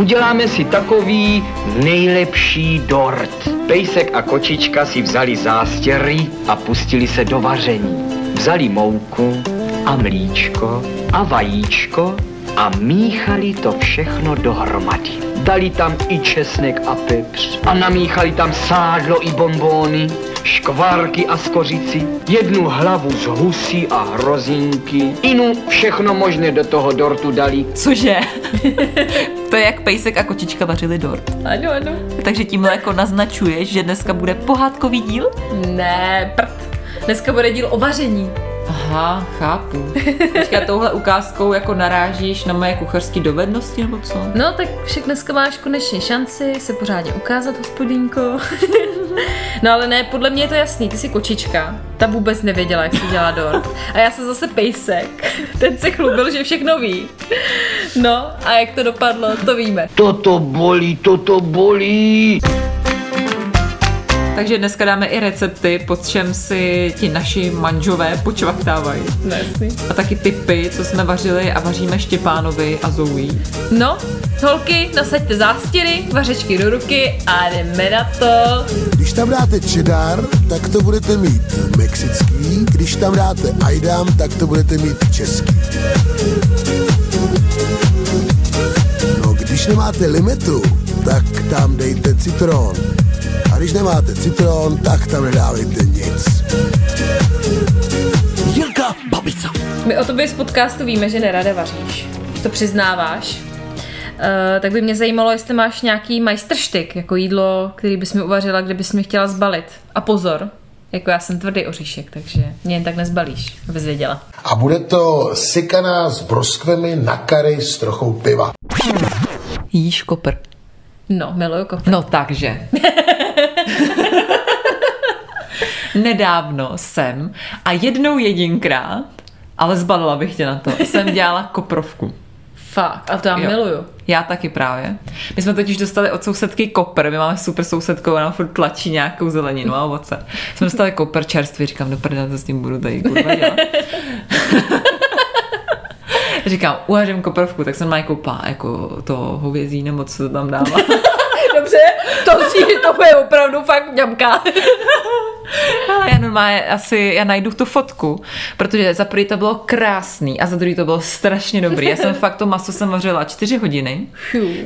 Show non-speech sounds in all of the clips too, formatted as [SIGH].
Uděláme si takový nejlepší dort. Pejsek a kočička si vzali zástěry a pustili se do vaření. Vzali mouku a mlíčko a vajíčko a míchali to všechno dohromady. Dali tam i česnek a pepř a namíchali tam sádlo i bonbóny, škvárky a skořici, jednu hlavu z husí a hrozinky, inu všechno možné do toho dortu dali. Cože? [LAUGHS] to je jak pejsek a kočička vařili dort. Ano, ano. Takže tímhle jako naznačuješ, že dneska bude pohádkový díl? Ne, prd. Dneska bude díl o vaření. Aha, chápu. Teďka touhle ukázkou jako narážíš na moje kuchařské dovednosti nebo co? No, tak však dneska máš konečně šanci se pořádně ukázat, hospodinko. [LAUGHS] no ale ne, podle mě je to jasný, ty jsi kočička, ta vůbec nevěděla, jak se dělá dort. A já jsem zase pejsek, ten se chlubil, že všechno ví. No a jak to dopadlo, to víme. Toto bolí, toto bolí. Takže dneska dáme i recepty, pod čem si ti naši manžové počvaktávají. No, jasný. A taky typy, co jsme vařili a vaříme Štěpánovi a Zoují. No, holky, nasaďte zástěry, vařečky do ruky a jdeme na to. Když tam dáte cheddar, tak to budete mít mexický, když tam dáte ajdam, tak to budete mít český. No, když nemáte limitu, tak tam dejte citron. Když nemáte citron, tak tam nedávejte nic. Jirka Babica. My o tobě z podcastu víme, že nerada vaříš. To přiznáváš. Uh, tak by mě zajímalo, jestli máš nějaký majstrštyk, jako jídlo, který bys mi uvařila, kdybys mi chtěla zbalit. A pozor, jako já jsem tvrdý oříšek, takže mě jen tak nezbalíš, abys věděla. A bude to sykaná s broskvemi na kary s trochou piva. Jíš kopr. No, miluju kopr. No takže. [LAUGHS] Nedávno jsem a jednou jedinkrát, ale zbalila bych tě na to, jsem [LAUGHS] dělala koprovku. Fakt, a to já Jo. miluju. Já taky právě. My jsme totiž dostali od sousedky kopr, my máme super sousedku, ona furt tlačí nějakou zeleninu a ovoce. Jsme dostali kopr čerstvý, říkám, do prdele, co s tím budu tady kurva dělat. [LAUGHS] Říkám, uvařím koprovku, tak jsem má koupá jako to hovězí nebo co to tam dává. [LAUGHS] Dobře, to si, to bude opravdu fakt ňamka. Ale já normálně asi, já najdu tu fotku, protože za prvý to bylo krásný a za druhý to bylo strašně dobrý. Já jsem [LAUGHS] fakt to maso jsem vařila čtyři hodiny,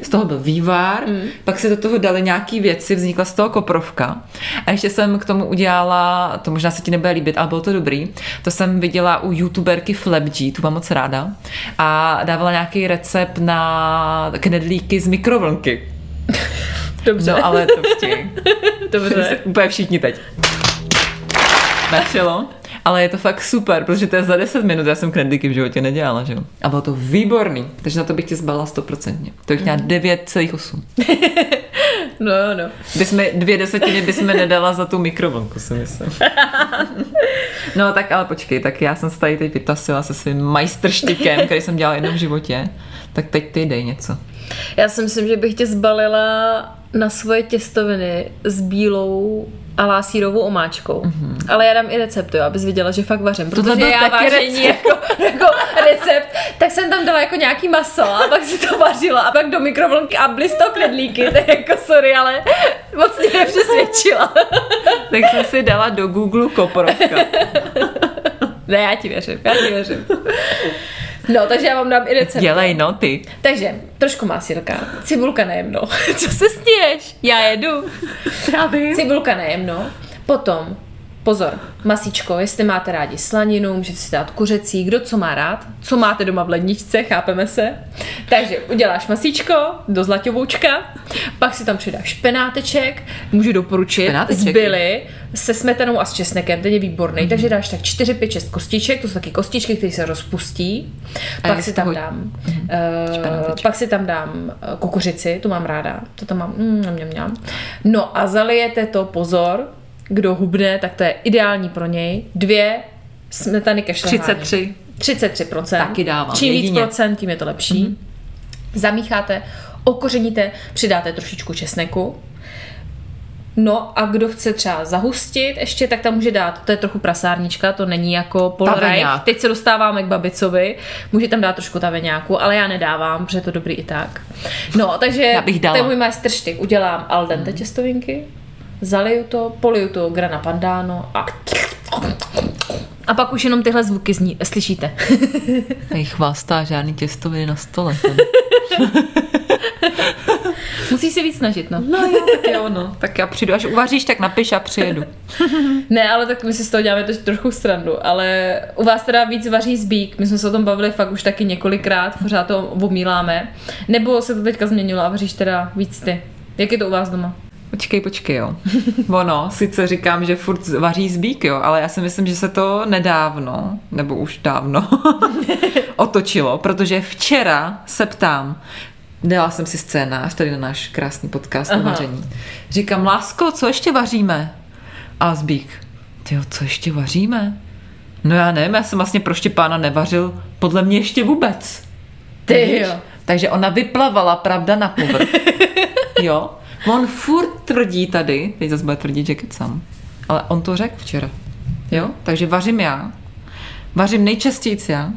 z toho byl vývar, mm. pak se do toho dali nějaký věci, vznikla z toho koprovka a ještě jsem k tomu udělala, to možná se ti nebude líbit, ale bylo to dobrý, to jsem viděla u youtuberky Flapg, tu mám moc ráda a dávala nějaký recept na knedlíky z mikrovlnky. [LAUGHS] Dobře, No ale to prostě [LAUGHS] dobře. úplně všichni teď. Načelo. Ale je to fakt super, protože to je za 10 minut, já jsem knedlíky v životě nedělala, že jo. A bylo to výborný, takže na to bych tě zbalila 100%. To bych měla 9,8. [LAUGHS] No, no. Bysme, dvě desetiny bysme nedala za tu mikrovlnku, si myslím. [LAUGHS] No tak ale počkej, tak já jsem se tady teď vytasila se svým majstrštikem, který jsem dělala jednou v životě. Tak teď ty dej něco. Já si myslím, že bych tě zbalila na svoje těstoviny s bílou a lásírovou omáčkou. Mm-hmm. Ale já dám i recept, jo, abys viděla, že fakt vařím. Protože Tohle byl já taky vaření recept. jako, [LAUGHS] jako recept, tak jsem tam dala jako nějaký maso a pak si to vařila a pak do mikrovlnky a toho knedlíky, tak jako sorry, ale moc mě nepřesvědčila. [LAUGHS] Tak jsem si dala do Google koprovka. [LAUGHS] ne, já ti věřím, já ti věřím. No, takže já vám dám i recept. Dělej no ty. Takže, trošku másílka, cibulka nejemno. [LAUGHS] Co se sněješ? Já jedu. Já. Cibulka nejemno. Potom Pozor, masíčko, jestli máte rádi slaninu, můžete si dát kuřecí, kdo co má rád, co máte doma v ledničce, chápeme se. Takže uděláš masíčko do zlaťovoučka, pak si tam přidáš špenáteček, můžu doporučit, Špenáteček? zbyly se smetanou a s česnekem, ten je výborný, mm-hmm. takže dáš tak 4, 5, 6 kostiček, to jsou taky kostičky, které se rozpustí, A pak si tam toho- dám, Mhm. uh, pak si tam dám eh, kukuřici, tu mám ráda, to tam mám, mm, mňam, mňam. No a zalijete to, pozor, kdo hubne, tak to je ideální pro něj, dvě smetany ke šlehání. 33. 33%. Taky dávám, Čím víc jedině. Mhm. procent, tím je to lepší. Mm-hmm. Zamícháte, okořeníte, přidáte trošičku česneku. No a kdo chce třeba zahustit ještě, tak tam může dát, to je trochu prasárnička, to není jako. Taveňák. Teď se dostáváme k babicovi, může tam dát trošku taveňáku, ale já nedávám, protože je to dobrý i tak. No, takže to je můj majstrštyk. Udělám al dente těstovinky, zaliju to, poliju to grana pandano a a pak už jenom tyhle zvuky zní, slyšíte. [LAUGHS] Tady chvástá žádný těstoviny na stole. [LAUGHS] Musí se víc snažit, no. No jo, tak jo, no. [LAUGHS] Tak já přijdu, až uvaříš, tak napiš a přijedu. Ne, ale tak my si z toho děláme teď trochu strandu, ale u vás teda víc vaří zbík, my jsme se o tom bavili fakt už taky několikrát, pořád to omíláme, nebo se to teďka změnilo a vaříš teda víc ty. Jak je to u vás doma? Počkej, počkej, jo. Ono, sice říkám, že furt vaří zbík, jo, ale já si myslím, že se to nedávno, nebo už dávno, [LAUGHS] otočilo, protože včera se ptám, dala jsem si scénář tady na náš krásný podcast o Aha. vaření. Říkám, lásko, co ještě vaříme? A zbík, tyjo, co ještě vaříme? No já nevím, já jsem vlastně pro Štěpána nevařil podle mě ještě vůbec. Ty jo. Takže ona vyplavala pravda na povrch. [LAUGHS] jo. On furt tvrdí tady, teď zase bude tvrdit, že kecám, ale on to řekl včera. Jo? Takže vařím já. Vařím nejčastěji já.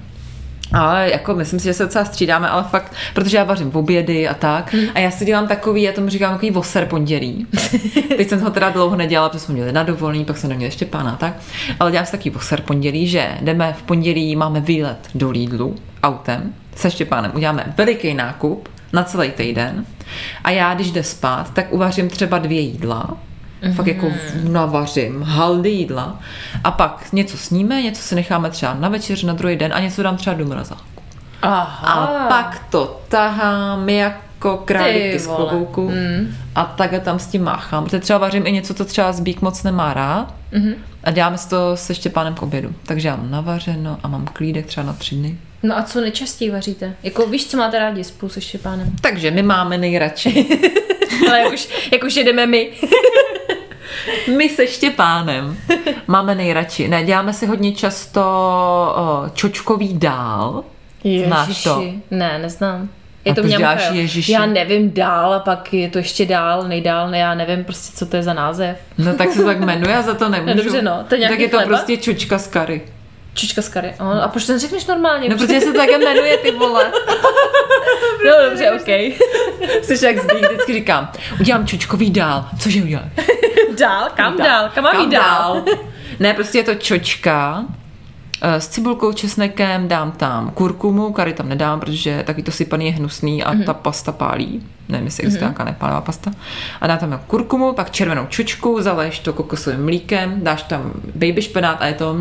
Ale jako myslím si, že se docela střídáme, ale fakt, protože já vařím v obědy a tak. A já si dělám takový, já tomu říkám takový voser pondělí. [LAUGHS] Teď jsem ho teda dlouho nedělala, protože jsme měli na dovolený, pak jsem neměla ještě pána, tak. Ale dělám si takový voser pondělí, že jdeme v pondělí, máme výlet do Lidlu autem se Štěpánem. Uděláme veliký nákup na celý týden. A já, když jde spát, tak uvařím třeba dvě jídla. Mm-hmm. Fakt jako v- navařím haldy jídla a pak něco sníme, něco si necháme třeba na večeř, na druhý den a něco dám třeba do mrazáku. Aha. A pak to tahám jako králíky z klobouku Mm. a takhle tam s tím máchám. Protože třeba vařím i něco, co třeba zbík moc nemá rád Mhm. a děláme si to se Štěpánem k obědu. Takže já mám navařeno a mám klídek třeba na tři dny. No a co nejčastěji vaříte? Jako víš, co máte rádi spolu se Štěpánem? Takže my máme nejradši. [LAUGHS] Ale jak už, jak už jedeme my. [LAUGHS] My se Štěpánem máme nejradši. Ne, děláme si hodně často čočkový dál. Znáš to? Ježiši. Ne, neznám. Je A to děláš jo. Ježiši? Já nevím dál a pak je to ještě dál, nejdál, ne, já nevím prostě, co to je za název. No tak se to tak jmenuje, já za to [LAUGHS] nemůžu. No dobře, no. To je tak je to chleba? prostě čučka z kary. Čička z kary. Oh, a proč to neřekneš normálně? No protože se to také jmenuje, ty vole. [LAUGHS] no dobře, OK. Jsi jak zbík, vždycky říkám, udělám čočkový dál. Cože uděláš? [LAUGHS] dál, kam dál? Kam mám jít dál? ne, prostě je to čočka eh, s cibulkou, česnekem, dám tam kurkumu, kary tam nedám, protože taky to sypaný je hnusný a ta pasta pálí. Nevím, jestli existuje nějaká nepálivá pasta. A dám tam jako kurkumu, pak červenou čočku, zaleješ to kokosovým mlíkem, dáš tam baby špenát a je to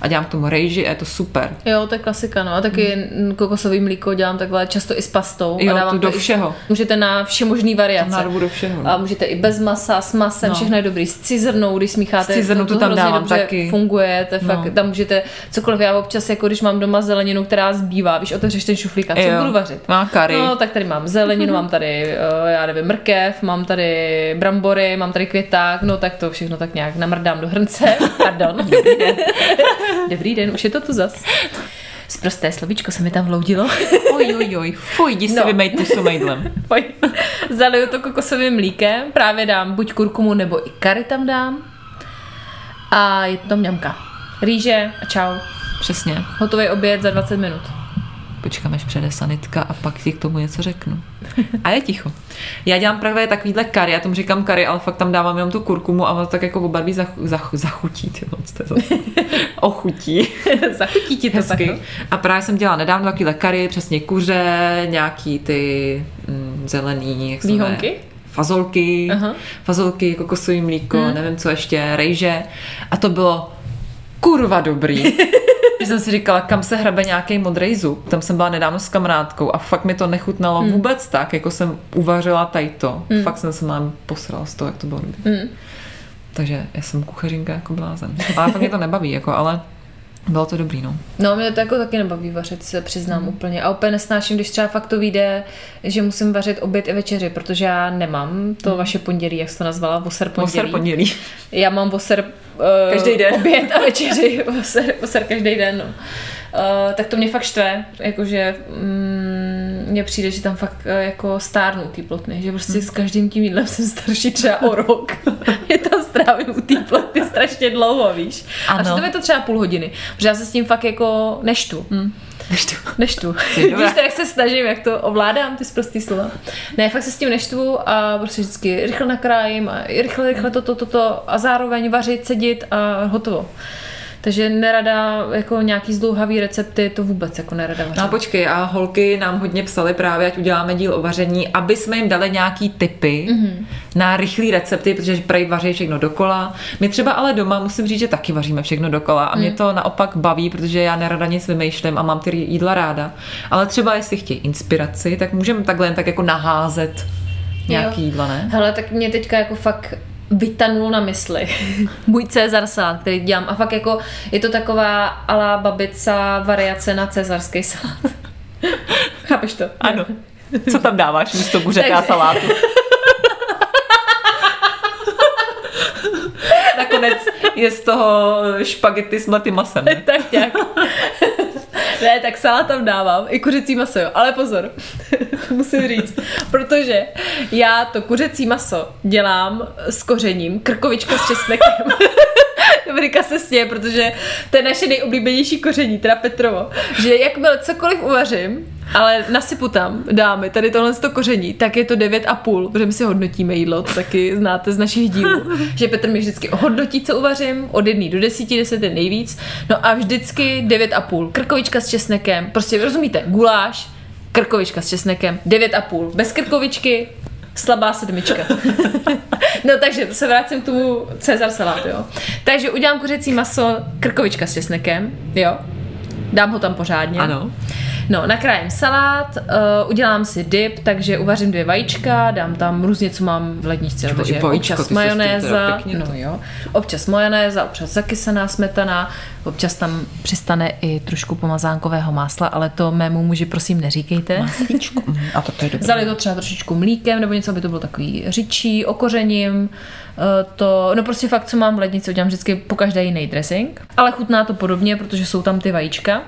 a dělám k tomu rejži a je to super. Jo, to je klasika, no. A taky mm. kokosový mlíko dělám takhle často i s pastou. Jo, a dávám to do i- všeho. Můžete na vše možný variace. Na do všeho, no. A můžete i bez masa, s masem, No. no. všechno je dobrý. S cizrnou, když smícháte, S cizrnou to tam hrozně dávám dobře taky. funguje, to je fakt, No. tam můžete cokoliv, já občas, jako když mám doma zeleninu, která zbývá, víš, otevřeš ten šuflík a co Jo. budu vařit? Má kary. No, tak tady mám zeleninu, mám tady, eh, já nevím, mrkev, mám tady brambory, mám tady květák, no tak to všechno tak nějak namrdám do hrnce. [LAUGHS] Pardon. Dobrý den. Dobrý den, už je to tu zas. Zprosté slovíčko se mi tam vloudilo. Oj, oj, oj, fuj, jdi si No. vymej pusu mejdlem. Pojď. Zaliju to kokosovým mlíkem, právě dám buď kurkumu nebo i kary tam dám. A je to mňamka. Rýže a čau. Přesně. Hotový oběd za 20 minut. Počkám, až přijde sanitka a pak ti k tomu něco řeknu. A je ticho. Já dělám právě takovýhle kary, já tomu říkám kary, ale fakt tam dávám jenom tu kurkumu a ono to tak jako obarví zach, zach, zachutí, ty moc, to. [LAUGHS] Ochutí. Zachutí ti to Hezky. tak. A právě jsem dělala nedávno takovýhle kary, přesně kuře, nějaký ty mm, zelený, jak? Výhonky? fazolky, Aha. fazolky, kokosový mlíko, hmm. nevím co ještě, rejže. A to bylo kurva dobrý. [LAUGHS] Že jsem si říkala, kam se hrabe nějaký modrý zub. Tam jsem byla nedávno s kamarádkou a fakt mi to nechutnalo hmm. vůbec tak, jako jsem uvařila tady to. Hmm. Fakt jsem se mám posrala z toho, jak to bylo dobrý. Hmm. Takže já jsem kuchařinka jako blázen. Ale fakt mě to nebaví, jako, ale bylo to dobrý, no. No, mě to jako taky nebaví vařit, se přiznám mm. úplně. A úplně nesnáším, když třeba fakt to vyjde, že musím vařit oběd i večeři, protože já nemám to mm. vaše pondělí, jak jsi to nazvala, voser pondělí. Voser pondělí. Já mám voser uh, Každý den. oběd a večeři, [LAUGHS] voser, voser každý den, no. Uh, tak to mě fakt štve, jakože mm, mně přijde, že tam fakt uh, jako stárnou ty plotny, že prostě s každým tím jídlem jsem starší třeba o rok. [LAUGHS] je tam strávím u té plotny strašně dlouho, víš. A Ano. přitom je to třeba půl hodiny, protože já se s tím fakt jako neštu. Hmm. To. Ty dobrá. Víš to, jak se snažím, jak to ovládám, ty zprostý slova. Ne, fakt se s tím neštvu a prostě vždycky rychle nakrájím a rychle, rychle toto, toto to, a zároveň vařit, sedit a hotovo. Takže nerada jako nějaký zdlouhavý recepty, to vůbec jako nerada vařit. No a počkej, a holky nám hodně psali právě, ať uděláme díl o vaření, aby jsme jim dali nějaký tipy mm-hmm. na rychlé recepty, protože prej vaří všechno dokola. My třeba ale doma musím říct, že taky vaříme všechno dokola a mě to naopak baví, protože já nerada nic vymýšlím a mám ty jídla ráda. Ale třeba jestli chtějí inspiraci, tak můžeme takhle jen tak jako naházet nějaký Jo. jídla, ne? Hele, tak mě teďka jako fakt vytanul na mysli [LAUGHS] můj Cezar salát, který dělám. A fakt jako je to taková ala babica variace na cezarský salát. [LAUGHS] Chápeš to? Ano. Co tam dáváš místo [LAUGHS] kuřete a salátu? Nakonec je z toho špagety s mletým masem. ne? tak nějak. ne, tak salát tam dávám, i kuřecí maso, jo. Ale pozor, to [LAUGHS] musím říct, protože já to kuřecí maso dělám s kořením, krkovička s česnekem. [LAUGHS] Dominika se směje, protože to je naše nejoblíbenější koření, teda Petrovo, že jakmile cokoliv uvařím, ale nasypu tam, dáme tady tohle to koření, tak je to 9,5, protože my si hodnotíme jídlo, to taky znáte z našich dílů, [LAUGHS] že Petr mi vždycky hodnotí, co uvařím, od 1 do 10, 10 je nejvíc, no a vždycky 9,5, krkovička s česnekem, prostě rozumíte, guláš, krkovička s česnekem, 9,5, bez krkovičky, slabá sedmička. [LAUGHS] no takže to se vrátím k tomu Cezar salátu, jo. Takže udělám kuřecí maso, krkovička s česnekem, jo. Dám ho tam pořádně. Ano. No, nakrájím salát, uh, udělám si dip, takže uvařím dvě vajíčka, dám tam různě, co mám v ledničce, Čo, takže vajíčka, občas majonéza, pěkně no jo, občas majonéza, občas zakysaná smetana, občas tam přistane i trošku pomazánkového másla, ale to mému muži prosím neříkejte. A to, to je dobré. Zali to třeba trošičku mlíkem nebo něco, aby to bylo takový řičí, okořením, eh, to, no prostě fakt, co mám v lednici, udělám vždycky po každé jiný dressing, ale chutná to podobně, protože jsou tam ty vajíčka.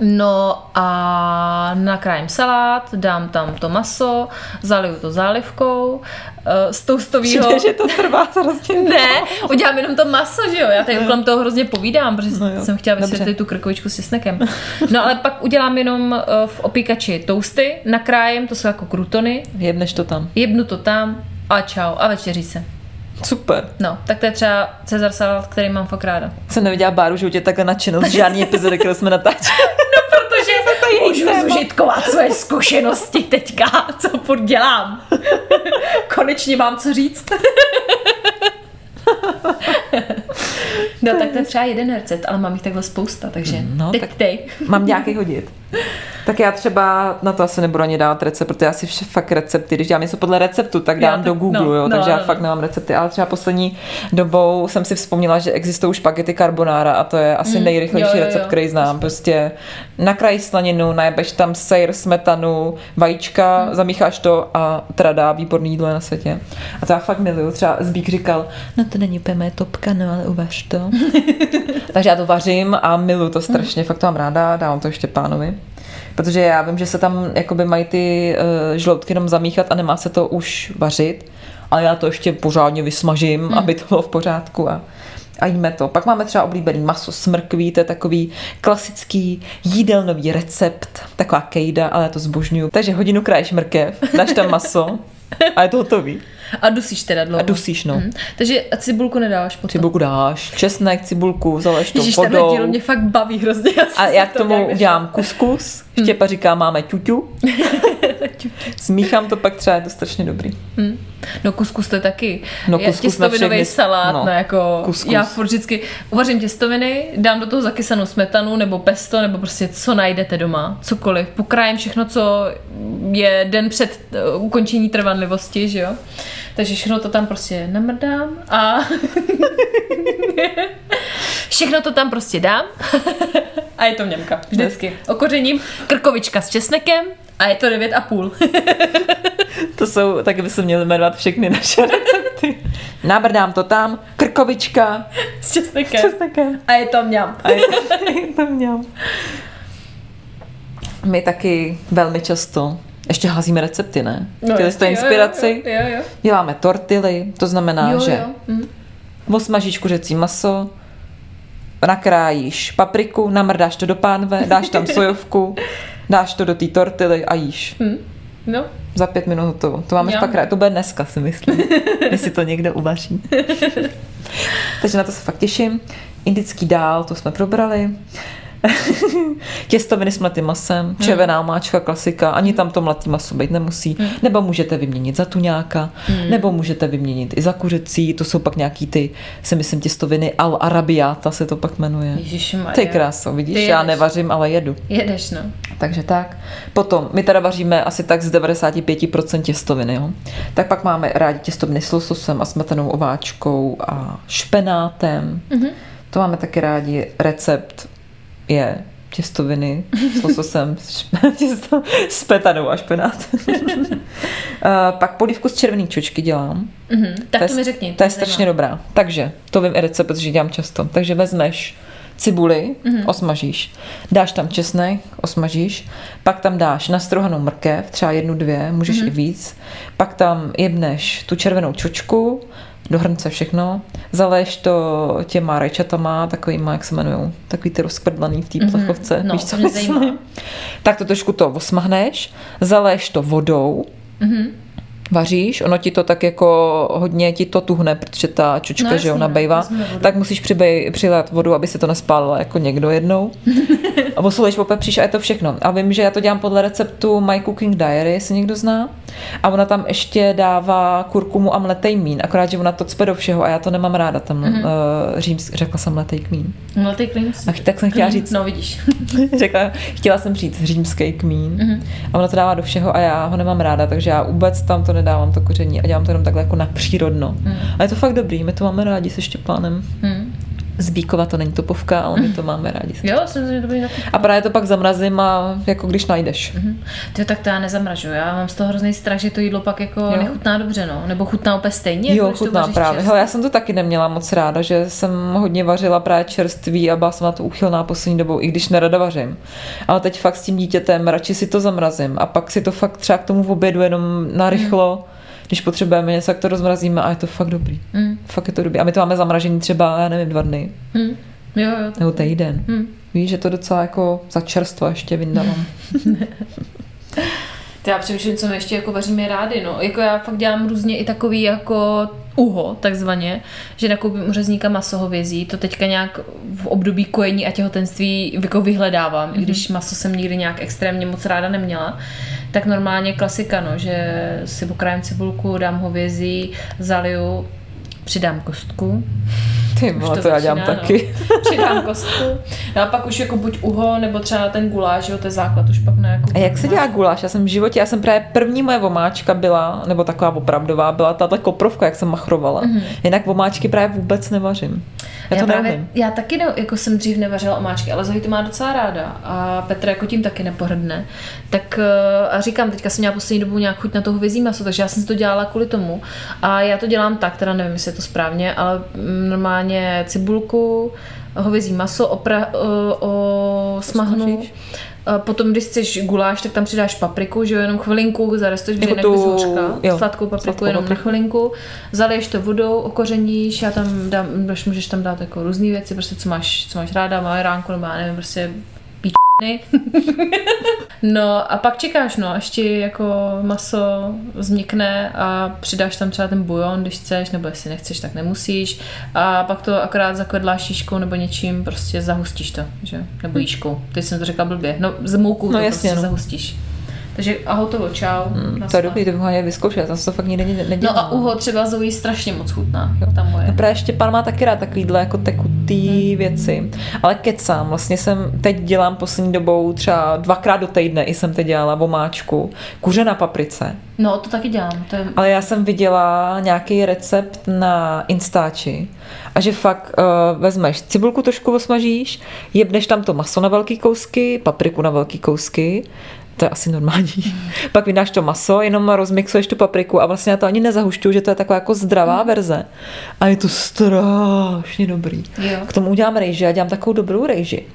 No a nakrájím salát, dám tam to maso, zaliju to zálivkou, eh, z toustovýho... že to trvá hrozně Ne, udělám jenom to maso, že jo? Já tady kolem toho hrozně povídám, protože No jo, jsem chtěla dobře. vysvětlit tu krkovičku s česnekem. No ale pak udělám jenom eh, v opíkači tousty, nakrájem, to jsou jako krutony, Jebneš to tam. jebnu to tam a čau a večeří se. Super. No, tak to je třeba Cezar salát, který mám fakt ráda. Jsem neviděla Báru, že tě takhle nadšenou z žádný epizody, kterou jsme natáčeli. Protože můžu zužitkovat své zkušenosti teďka, co furt dělám. [LAUGHS] Konečně mám co říct. [LAUGHS] No tak to je třeba jeden recept, ale mám jich takhle spousta, takže No, teď tak- ty. Mám nějaký hodit. Tak já třeba na to asi nebudu ani dávat recept, protože já si vše fakt recepty, když dělám něco podle receptu, tak Já dám tak- do Google, no, jo, no, takže já no, fakt no. nemám recepty, ale třeba poslední dobou jsem si vzpomněla, že existují špagety carbonara a to je asi nejrychlejší Mm, jo, jo, recept, jo. který znám. Prostě nakrájíš slaninu, najebeš tam sejr, smetanu, vajíčka, Mm. zamícháš to a trada, výborný jídlo na světě. A to já fakt miluju. Třeba Zbík říkal, no to není úplně moje topka, no ale uvař to. [LAUGHS] Takže já to vařím a miluju to strašně, fakt to mám ráda, dávám to ještě pánovi. Protože já vím, že se tam jakoby mají ty uh, žloutky jenom zamíchat a nemá se to už vařit, ale já to ještě pořádně vysmažím, hmm. aby to bylo v pořádku a, a jíme to. Pak máme třeba oblíbený maso s mrkví, to je takový klasický jídelnový recept, taková kejda, ale já to zbožňuju. Takže hodinu kráješ mrkev, dáš tam maso a je to hotový. A dusíš teda dlouho. A dusíš, no. Mhm. Takže a cibulku nedáváš potom. Cibulku dáš, česnek, cibulku, zaleš to Ježíš, tenhle vodou. díl mě fakt baví hrozně. Já A já k to tomu udělám kuskus. Štěpa říká, máme ťuťu. [LAUGHS] Smíchám to pak třeba, je to strašně dobrý. Hm. No kuskus to je taky. No, kuskus na těstovinový salát, no, no, jako kuskus. já furt vždycky uvařím těstoviny, dám do toho zakysanou smetanu nebo pesto, nebo prostě co najdete doma, cokoliv. Pokrájím všechno, co je den před uh, ukončení trvanlivosti, že jo. Takže všechno to tam prostě namrdám a [LAUGHS] všechno to tam prostě dám [LAUGHS] a je to mňamka. Vždycky. Okořením krkovička s česnekem a je to 9,5. [LAUGHS] To jsou, tak by se měly jmenovat všechny naše recepty. Nabrdám to tam, krkovička, s česnekem. česnekem. A je to mňam. A je [LAUGHS] je to měl. My taky velmi často ještě házíme recepty, ne? Chtěli jste inspiraci? Jo, jo, jo. Děláme tortily, to znamená, jo, že jo. Hm. osmažíš kuřecí maso, nakrájíš papriku, namrdáš to do pánve, dáš tam [LAUGHS] sojovku, dáš to do té tortily a jíš. Hm. No, Za pět minut hotovo. To máme Jo. fakt rád. To bude dneska, si myslím. [LAUGHS] Jestli to někdo uvaří. [LAUGHS] Takže na to se fakt těším. Indický dál, to jsme probrali. [LAUGHS] Těstoviny s mletým masem, červená máčka, klasika, ani tam to mletý maso být nemusí. Nebo můžete vyměnit za tuňáka, nebo můžete vyměnit i za kuřecí, to jsou pak nějaký ty, si myslím, těstoviny al arabiata se to pak jmenuje. Ty kráso, vidíš, Ty já nevařím, ale jedu. Jedeš, no. Takže tak. Potom, my teda vaříme asi tak z 95% těstoviny, jo. Tak pak máme rádi těstoviny s lososem a smetanou ováčkou a špenátem. Mm-hmm. To máme taky rádi. Recept je těstoviny s lososem, [LAUGHS] těsto, s petanou a špenátem. [LAUGHS] Eh, pak polívku z červený čočky dělám. Mhm. Tak je- to mi řekni. To je strašně zajímá. dobrá. Takže, to vím i recept, protože dělám často. Takže vezmeš cibuli, Mhm. mm-hmm. osmažíš, dáš tam česnek, osmažíš, pak tam dáš nastrouhanou mrkev, třeba jednu, dvě, můžeš Mhm. mm-hmm. i víc, pak tam jebneš tu červenou čočku, do hrnce všechno, zaleješ to těma rajčatama, takovýma, jak se jmenujou, takový ty rozkvrdlaný v té mm-hmm. plechovce. No, víš, to co mě myslím? zajímá. Tak to trošku to osmahneš, zaleješ to vodou, Mhm. Vaříš, ono ti to tak jako hodně ti to tuhne, protože ta čočka, No že jo, jasně, no, tak musíš přibej, přilat vodu, aby se to nespálilo jako někdo jednou. [LAUGHS] A posolíš, popepříš a je to všechno. A vím, že já to dělám podle receptu My Cooking Diary, jestli někdo zná. A ona tam ještě dává kurkumu a mletej mín, akorát, že ona to cpe do všeho a já to nemám ráda tam mm-hmm. uh, římsk, řekla jsem mletej kmín. Ty klin A tak jsem chtěla říct, No, vidíš. [LAUGHS] řekla, chtěla jsem říct římský kmín Mhm. a ona to dává do všeho a já ho nemám ráda, takže já vůbec tam to nedávám, to koření a dělám to jenom takhle jako na přírodno. A je to fakt dobrý, my to máme rádi se Štěpánem. Hm. Z Bíkova to není topovka, ale my to máme rádi. Jo, jsem že to taky. A právě to pak zamrazím a jako když najdeš. Mhm. Ty tak to já nezamražu. Já mám z toho hrozný strach, že to jídlo pak jako Jo. nechutná dobře, no. Nebo chutná úplně stejně. jako Jo, to chutná vaříš právě. Hele, já jsem to taky neměla moc ráda, že jsem hodně vařila právě čerství a byla jsem na to úchylná poslední dobou, i když nerada vařím. Ale teď fakt s tím dítětem radši si to zamrazím a pak si to fakt třeba k tomu v obědu jenom narychlo, když potřebujeme něco, tak to rozmrazíme a je to fakt dobrý. Mm. Fakt je to dobrý. A my to máme zamražení třeba, já nevím, dva dny Hm. Jo, jo. nebo týden. Hm. Víš, že to docela jako za čerstvo ještě vyndávám. [LAUGHS] Ty já přemýšlím, co my ještě jako vaříme rádi, no. Jako já fakt dělám různě i takový jako uho, takzvaně, že nakoupím u řezníka maso hovězí, to teďka nějak v období kojení a těhotenství jako vyhledávám, mm-hmm. i když maso jsem nikdy nějak extrémně moc ráda neměla, tak normálně klasika, no, že si pokrájím cibulku, dám hovězí, zaliju, přidám kostku, Ty vole, to, já dělám začíná, taky. No. [LAUGHS] Přidám kostku. No a pak už jako buď uho, nebo třeba ten guláš, jo, to je základ už pak na jako A jak se dělá guláš? Já jsem v životě, já jsem právě první moje vomáčka byla, nebo taková opravdová, byla tato koprovka, jak jsem machrovala. Mm-hmm. Jinak vomáčky právě vůbec nevařím. Já, to já, neumím. já taky ne, jako jsem dřív nevařila omáčky, ale Zoe to má docela ráda a Petr jako tím taky nepohrdne. Tak eh, a říkám, teďka jsem měla poslední dobu nějak chuť na to hovězí maso, takže já jsem si to dělala kvůli tomu. A já to dělám tak, teda nevím, jestli je to správně, ale normálně cibulku, hovězí maso, opra, o, o smahnu. A Potom, když chceš guláš, tak tam přidáš papriku, že jo, jenom chvilinku, zarestuješ, Jako jako tu- hořka, jo, sladkou papriku, sladkou jenom na papriku. chvilinku, zaliješ to vodou, okořeníš, já tam dám, můžeš tam dát jako různé věci, prostě co máš, co máš ráda, majoránku nebo já nevím, prostě. [LAUGHS] no a pak čekáš, no, až ti jako maso vznikne a přidáš tam třeba ten bujon, když chceš, nebo jestli nechceš, tak nemusíš. A pak to akorát zakvedláš šíškou nebo něčím, prostě zahustíš to, že? Nebo jíškou. Teď jsem to řekla blbě. No, z moukou No to jasně, prostě no. zahustíš. Takže a hotovo, čau. Hmm, to je dobrý, to bych mohla vyzkoušet, já jsem to fakt nikdy ne- nedělala. No a uho třeba Zoe strašně moc chutná, ta moje. No právě Štěpán má taky rád takovýhle jako tekutý Hmm. věci. Ale kecám, vlastně jsem teď dělám poslední dobou třeba dvakrát do týdne i jsem teď dělala vomáčku. Kuře na paprice. No, to taky dělám. To je... Ale já jsem viděla nějaký recept na Instači a že fakt uh, vezmeš cibulku trošku osmažíš, jebneš tam to maso na velký kousky, papriku na velký kousky, to je asi normální. Pak vydáš to maso, jenom rozmixuješ tu papriku a vlastně já to ani nezahušťuju, že to je taková jako zdravá verze. A je to strašně dobrý. Jo. K tomu udělám rejži, já dělám takovou dobrou rejži.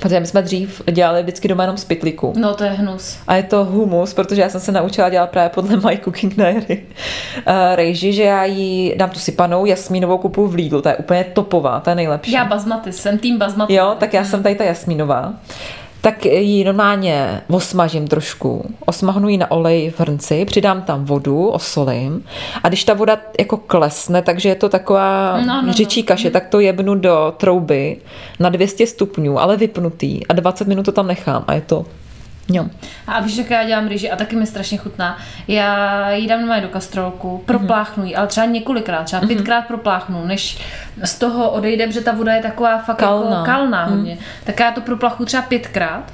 Protože my jsme dřív dělali vždycky doma jenom z pytlíku. No, to je hnus. A je to humus, protože já jsem se naučila dělat právě podle My Cooking Diary uh, rejži, že já jí dám tu sypanou jasmínovou kupu v Lidlu, to je úplně topová, to je nejlepší. Já basmaty, jsem tým basmaty. Jo, tak já jsem tady ta jasmínová. Tak ji normálně osmažím trošku, osmahnu ji na olej v hrnci, přidám tam vodu, osolím. A když ta voda jako klesne, takže je to taková No, no, no. řečí kaše, tak to jebnu do trouby na 200 stupňů, ale vypnutý. A 20 minut to tam nechám a je to ňom. A víš, jak já dělám rýži a taky mi strašně chutná. Já ji dám normálně do kastrolku, propláchnu ji, ale třeba několikrát, třeba pětkrát propláchnu, než z toho odejde, protože ta voda je taková fakt Kalná. jako kalná hodně. Tak já to proplachu třeba pětkrát,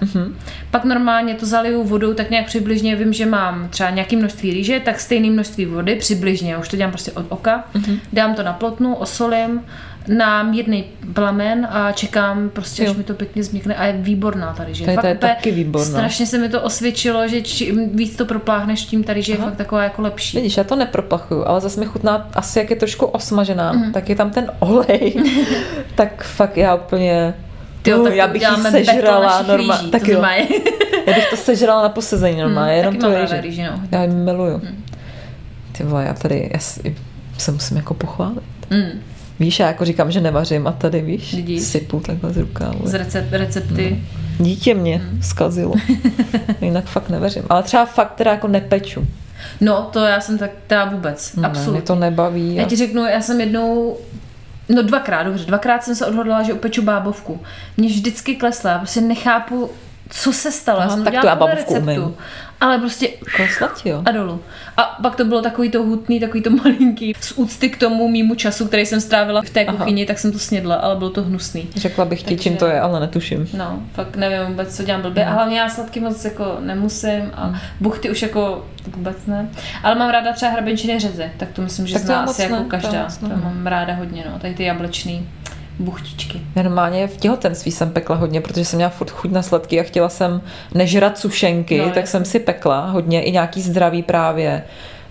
pak normálně to zaliju vodou, tak nějak přibližně vím, že mám třeba nějaké množství rýže, tak stejné množství vody, přibližně, už to dělám prostě od oka, dám to na plotnu, osolím, na mírný plamen a čekám prostě, Jo. až mi to pěkně změkne a je výborná ta rýže. To je- to Fakt je taky výborná. Strašně se mi to osvědčilo, že čím víc to propláchneš, tím ta rýže je fakt taková jako lepší. Vidíš, já to neproplachuju, ale zase mi chutná, asi jak je trošku osmažená, Mhm. tak je tam ten olej, [LAUGHS] tak fakt já úplně, Tyjo, uh, tak já to bych ji battle sežrala normálně, tak to jo, já bych to sežrala na posezení normálně, jenom taky to že rýži, no. já ji miluju. Ty vole, já tady, já si, se musím jako pochválit. Mm, Víš, já jako říkám, že nevařím a tady, víš, Vidíš. sypu takhle z rukávu. z recept, recepty. Dítě mě Hmm. zkazilo. [LAUGHS] Jinak fakt nevařím. Ale třeba fakt teda jako nepeču. No, to já jsem tak teda vůbec, Ne, absolutně. Mě to nebaví. Já ti řeknu, já jsem jednou, no dvakrát, dobře, dvakrát jsem se odhodlala, že upeču bábovku. Mě vždycky klesla, prostě nechápu, co se stalo. já jsem tak to já bábovku receptu, umím. Ale prostě Klesla ti, jo? a dolů. A pak to bylo takový to hutný, takový to [LAUGHS] malinký. Z úcty k tomu mýmu času, který jsem strávila v té Aha. kuchyni, tak jsem to snědla, ale bylo to hnusný. Řekla bych ti, Takže- čím to je, ale netuším. No, fakt nevím vůbec, co dělám blbě. A hlavně já sladký moc jako nemusím a buchty už jako vůbec ne. Ale mám ráda třeba hrabenčiny řezy, tak to myslím, že Tak to zná asi ne, jako to každá. To, ne. mám ráda hodně, no. Tady ty jablečný buchtičky. Normálně v těhotenství jsem pekla hodně, protože jsem měla furt chuť na sladký a chtěla jsem nežrat sušenky, No, tak jasně. jsem si pekla hodně i nějaký zdravý právě.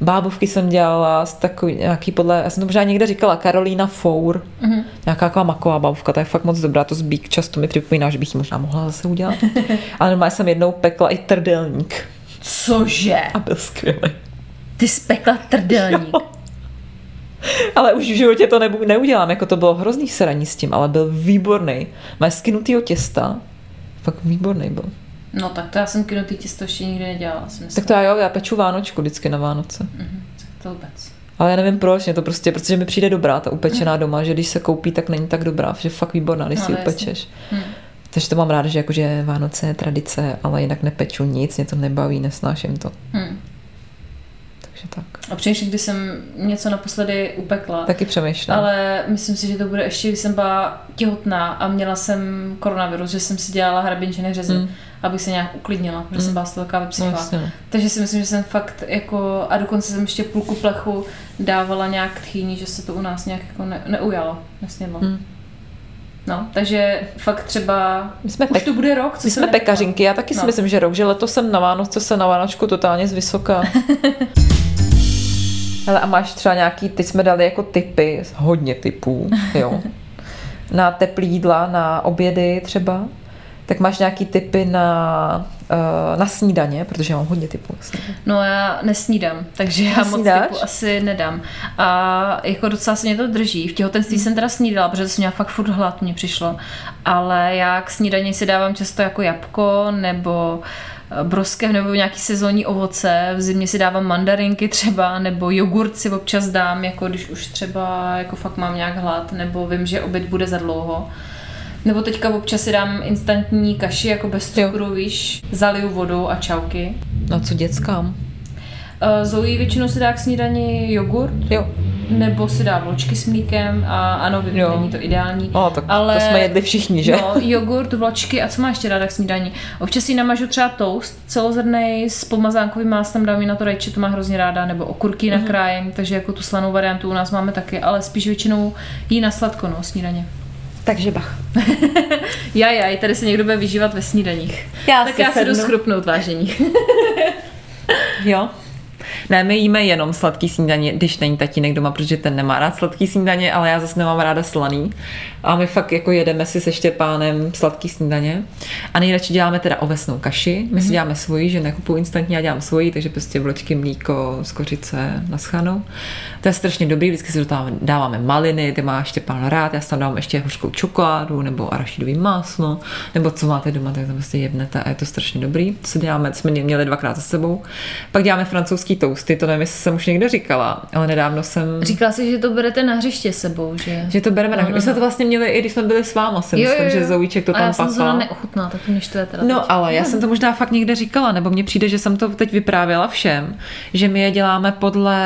Bábovky jsem dělala z takový, nějaký podle, já jsem to možná někde říkala, Karolína Four, Mhm. mm-hmm. nějaká taková maková bábovka, ta je fakt moc dobrá, to zbík často mi připomíná, že bych ji možná mohla zase udělat. [LAUGHS] Ale normálně jsem jednou pekla i trdelník Cože? a byl skvělý. Ty spekla trdelník. Ale už v životě to nebu, neudělám, jako to bylo hrozný sraní s tím, ale byl výborný. Má skynutýho těsta, fakt výborný byl. No tak to já jsem kinutý těsto ještě nikdy nedělala, myslím. Tak to já jo, já peču Vánočku vždycky na Vánoce. Mhm, tak to vůbec. Ale já nevím proč, mě to prostě, protože mi přijde dobrá ta upečená doma, že když se koupí, tak není tak dobrá, že fakt výborná, když No, si jasně. upečeš. Hm. Takže to mám ráda, že jakože Vánoce je tradice, ale jinak nepeču nic, mě to nebaví, nesnáším to. Hm. Takže tak. A přemýšlím, když jsem něco naposledy upekla. Taky přemýšlím. Ale myslím si, že to bude ještě, když jsem byla těhotná a měla jsem koronavirus, že jsem si dělala hraběnčiny řezy, Mm. mm. abych se nějak uklidnila, protože jsem byla z toho no, no. Takže si myslím, že jsem fakt jako, a dokonce jsem ještě půlku plechu dávala nějak tchýni, že se to u nás nějak jako ne, neujalo, nesnědlo. Mm. No, takže fakt třeba, My jsme už to bude rok, co My jsme pekařinky, já taky si No. myslím, že rok, že letos jsem na Vánoce se na Vánočku totálně z vysoká. [LAUGHS] Hele, a máš třeba nějaký, teď jsme dali jako typy, hodně typů, jo. [LAUGHS] Na teplý jídla, na obědy třeba. Tak máš nějaký typy na, na snídaně, protože já mám hodně typů. No já nesnídám, takže já moc Nesnídáš? typu asi nedám. A jako docela se mě to drží. V těhotenství Hmm. jsem teda snídala, protože jsem měla fakt furt hlad, mně přišlo. Ale já k snídani si dávám často jako jabko nebo eh, broskev nebo nějaký sezónní ovoce. V zimě si dávám mandarinky třeba, nebo jogurt si občas dám, jako když už třeba jako fakt mám nějak hlad, nebo vím, že oběd bude za dlouho. Nebo teďka občas si dám instantní kaši jako bez cukru, víš, zaliju vodou a čauky. No co dětskám? Uh, Zoe většinou si dá k snídani jogurt, Jo. nebo si dá vločky s mlíkem a ano, vím, Jo. není to ideální. O, tak to jsme jedli všichni, že? No, jogurt, vločky a co má ještě ráda k snídani? Občas si namažu třeba toast celozrnej s pomazánkovým máslem, dám na to rajče, to má hrozně ráda, nebo okurky Mhm. mm-hmm. nakrájem, takže jako tu slanou variantu u nás máme taky, ale spíš většinou jí na sladko, no, snídaně. Takže bach. [LAUGHS] Já, já, tady se někdo bude vyžívat ve snídaních. Já tak si já se jdu schrupnout, vážení. Jo. Ne, my jíme jenom sladký snídaně, když není tatínek doma, protože ten nemá rád sladký snídaně, ale já zase nemám ráda slaný. A my fakt jako jedeme si se Štěpánem sladký snídaně. A nejradši děláme teda ovesnou kaši. My si děláme svoji, že nekupuju instantně, já dělám svoji, takže prostě vločky, mlíko, skořice na schanou. To je strašně dobrý, vždycky si do toho dáváme maliny, ty má Štěpán rád, já si tam dávám ještě hořkou čokoládu nebo arašidový máslo, nebo co máte doma, tak to prostě jebnete a je to strašně dobrý. To se děláme, jsme měli dvakrát za sebou. Pak děláme francouzský toasty, to nevím, jestli jsem už někde říkala, ale nedávno jsem... Říkala si, že to berete na hřiště sebou, že? Že to bereme na... No, no, My jsme no. to vlastně měli, i když jsme byli s váma, si myslím, že Zouíček to a tam já jsem zrovna neochutná, tak to mě štve teda teď. No, ale já jsem to možná fakt někde říkala, nebo mně přijde, že jsem to teď vyprávěla všem, že my je děláme podle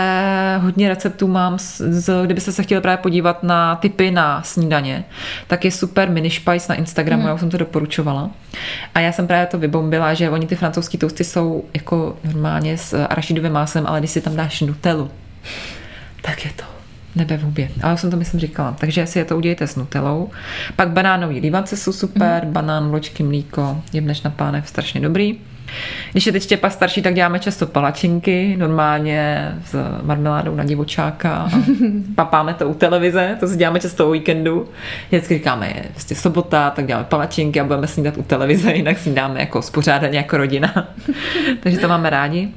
hodně receptů mám, z, kdybyste se chtěli právě podívat na typy na snídaně, tak je super mini spice na Instagramu, hmm. já už jsem to doporučovala. A já jsem právě to vybombila, že oni ty francouzský toasty jsou jako normálně s arašidovým máslem, ale když si tam dáš nutelu, tak je to nebe v hubě. Ale už jsem to myslím říkala. Takže si je to udějte s nutelou. Pak banánový lívance jsou super, mm. banán, vločky, mlíko, jemneš na pánev, strašně dobrý. Když je teď Štěpa starší, tak děláme často palačinky, normálně s marmeládou na divočáka. A [LAUGHS] papáme to u televize, to si děláme často o víkendu. Vždycky říkáme, je prostě sobota, tak děláme palačinky a budeme snídat u televize, jinak snídáme jako spořádaně jako rodina. [LAUGHS] Takže to máme rádi.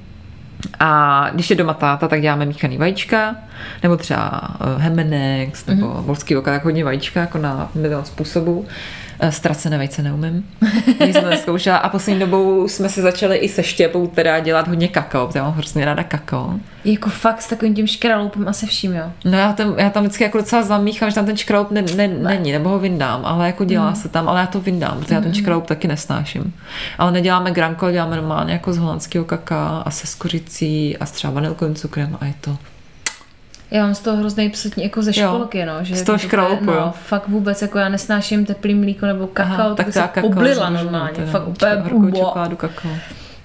A když je doma táta, tak děláme míchaný vajíčka, nebo třeba hemenex, nebo mm-hmm. volský oka, tak hodně vajíčka, jako na milion způsobů. Eh, Ztracené vejce neumím. Nic jsem neskoušela. A poslední dobou jsme si začali i se štěpou teda dělat hodně kakao, protože já mám hrozně ráda kakao. Jako fakt s takovým tím škraloupem a se vším, jo. No já tam, já tam vždycky jako docela zamíchám, že tam ten škraloup ne, ne, není, nebo ho vyndám, ale jako dělá se tam, ale já to vyndám, protože já ten škraloup taky nesnáším. Ale neděláme granko, děláme normálně jako z holandského kaká a se skořicí a s třeba vanilkovým cukrem a je to Já mám z toho hrozný psotní jako ze Jo. školky, no. Že Z toho to- škraloupu, no, jo. fakt vůbec, jako já nesnáším teplý mlíko nebo kakao, Aha, tak, tak tak ta se kakao oblila zbožňuju, normálně, teda, fakt úplně čokoládu kakao.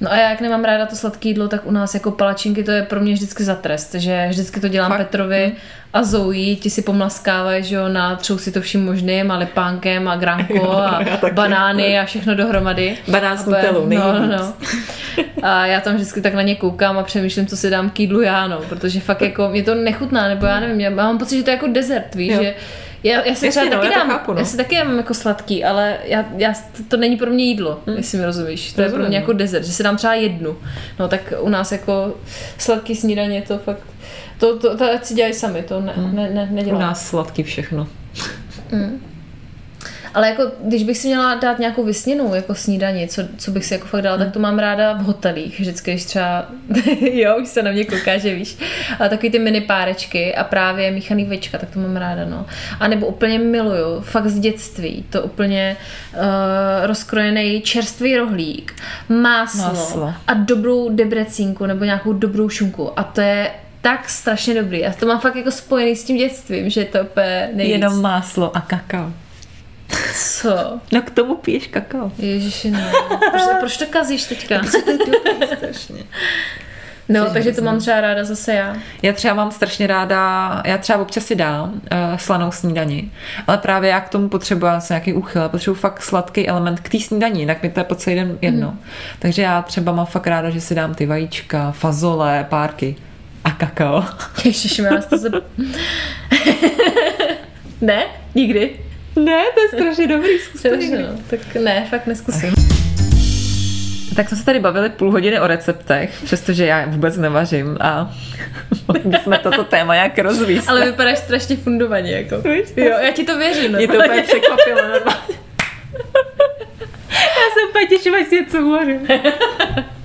No a já jak nemám ráda to sladké jídlo, tak u nás jako palačinky to je pro mě vždycky za trest, že vždycky to dělám Fakt? Petrovi a Zoe, ti si pomlaskávají, že jo, natřou si to vším možným a lepánkem a granko a banány a všechno dohromady. Banán s nutelou, no, no, no. A já tam vždycky tak na ně koukám a přemýšlím, co si dám k jídlu já, no, protože fakt jako mě to nechutná, nebo já nevím, já mám pocit, že to je jako dezert, víš, Jo. že já, já si Jasně, třeba no, taky já to dám, chápu, no. já si taky dám jako sladký, ale já, já, to, to není pro mě jídlo, hmm. jestli mi rozumíš. To je pro Rozumím. mě jako dezert, že si dám třeba jednu. No tak u nás jako sladký snídaně to fakt, to, to, to ať si dělají sami, to ne, ne, ne, U nedělám. nás sladký všechno. Ale jako, když bych si měla dát nějakou vysněnou jako snídaní, co, co bych si jako fakt dala, tak to mám ráda v hotelích. Vždycky, když třeba, [LAUGHS] jo, už se na mě kouká, že víš, ale takový ty mini párečky a právě míchaný večka, tak to mám ráda, no. A nebo úplně miluju, fakt z dětství, to úplně uh, rozkrojený čerstvý rohlík, máslo, Máslo. a dobrou debrecínku nebo nějakou dobrou šunku a to je tak strašně dobrý. A to mám fakt jako spojený s tím dětstvím, že to je úplně nejvíc. Jenom máslo a kakao. Co? No k tomu piješ kakao. Ježiši, ne. Proč, [LAUGHS] proč to kazíš teďka? No, takže to mám třeba ráda zase já. Já třeba mám strašně ráda, já třeba občas si dám uh, slanou snídani, ale právě já k tomu potřebuji, jsem nějaký úchyl, potřebuji fakt sladký element k té snídani, jinak mi to je po celý den jedno. Mm. Takže já třeba mám fakt ráda, že si dám ty vajíčka, fazole, párky a kakao. Ježiši, já to se... [LAUGHS] ne? Nikdy? Ne, to je strašně dobrý, zkus to Dobře, někdy. no. Tak ne, fakt neskusím. Tak jsme se tady bavili půl hodiny o receptech, přestože já vůbec nevařím a [LAUGHS] mohli jsme toto téma jak rozvíst. Ale vypadáš strašně fundovaně, jako. Jo, já ti to věřím. Mě to úplně překvapilo. [LAUGHS] Já se úplně těším, až si něco uvařím. [LAUGHS]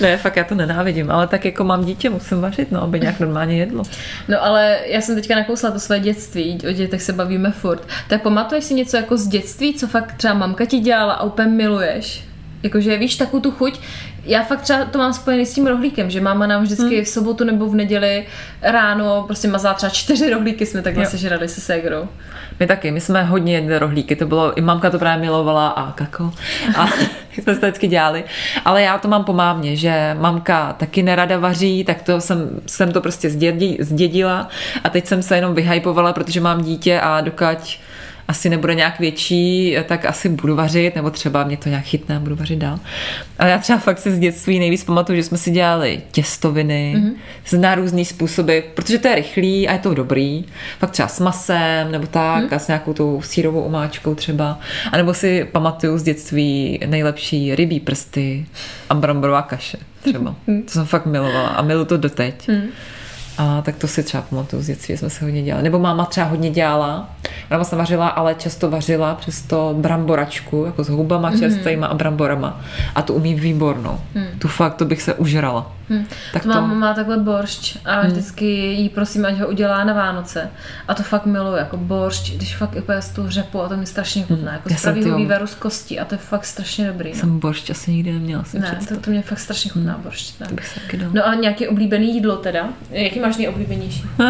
ne, fakt já to nenávidím, ale tak jako mám dítě, musím vařit, no, aby nějak normálně jedlo. No ale já jsem teďka nakousla to své dětství, o dětech se bavíme furt. Tak pamatuješ si něco jako z dětství, co fakt třeba mamka ti dělala a úplně miluješ? Jakože víš takovou tu chuť, já fakt třeba to mám spojený s tím rohlíkem, že máma nám vždycky hmm. v sobotu nebo v neděli ráno prostě mazala třeba čtyři rohlíky, jsme takhle Jo. sežrali se ségrou. My taky, my jsme hodně jedli rohlíky, to bylo, i mamka to právě milovala a kako. A [LAUGHS] jsme to vždycky dělali. Ale já to mám po mámě, že mamka taky nerada vaří, tak to jsem, jsem to prostě zdědi, zdědila a teď jsem se jenom vyhypovala, protože mám dítě a dokud asi nebude nějak větší, tak asi budu vařit, nebo třeba mě to nějak chytne a budu vařit dál. Ale já třeba fakt si z dětství nejvíc pamatuju, že jsme si dělali těstoviny mm-hmm. na různý způsoby, protože to je rychlý a je to dobrý. Fakt třeba s masem, nebo tak, mm-hmm. a s nějakou tou sírovou omáčkou třeba. A nebo si pamatuju z dětství nejlepší rybí prsty a bramborová kaše třeba. To jsem fakt milovala a miluji to doteď. Mm. A tak to si třeba pamatuju z dětství, že jsme se hodně dělali. Nebo máma třeba hodně dělala. Ona moc nevařila, ale často vařila přesto bramboračku, jako s houbama čerstvýma a bramborama. A tu umí výbornou. Tu fakt, to bych se užrala. Hmm. Tak to máma má takhle boršč a vždycky jí prosím, ať ho udělá na Vánoce. A to fakt miluji, jako boršč, když fakt úplně z toho řepu a to mi strašně chutná. Jako Já z pravýho vývaru z kostí a to je fakt strašně dobrý. No. Jsem boršť asi nikdy neměla. Ne, to, to mě fakt strašně chutná. Ne. To se taky dala. No a nějaký oblíbený jídlo teda? Jaký máš nejoblíbenější? [LAUGHS]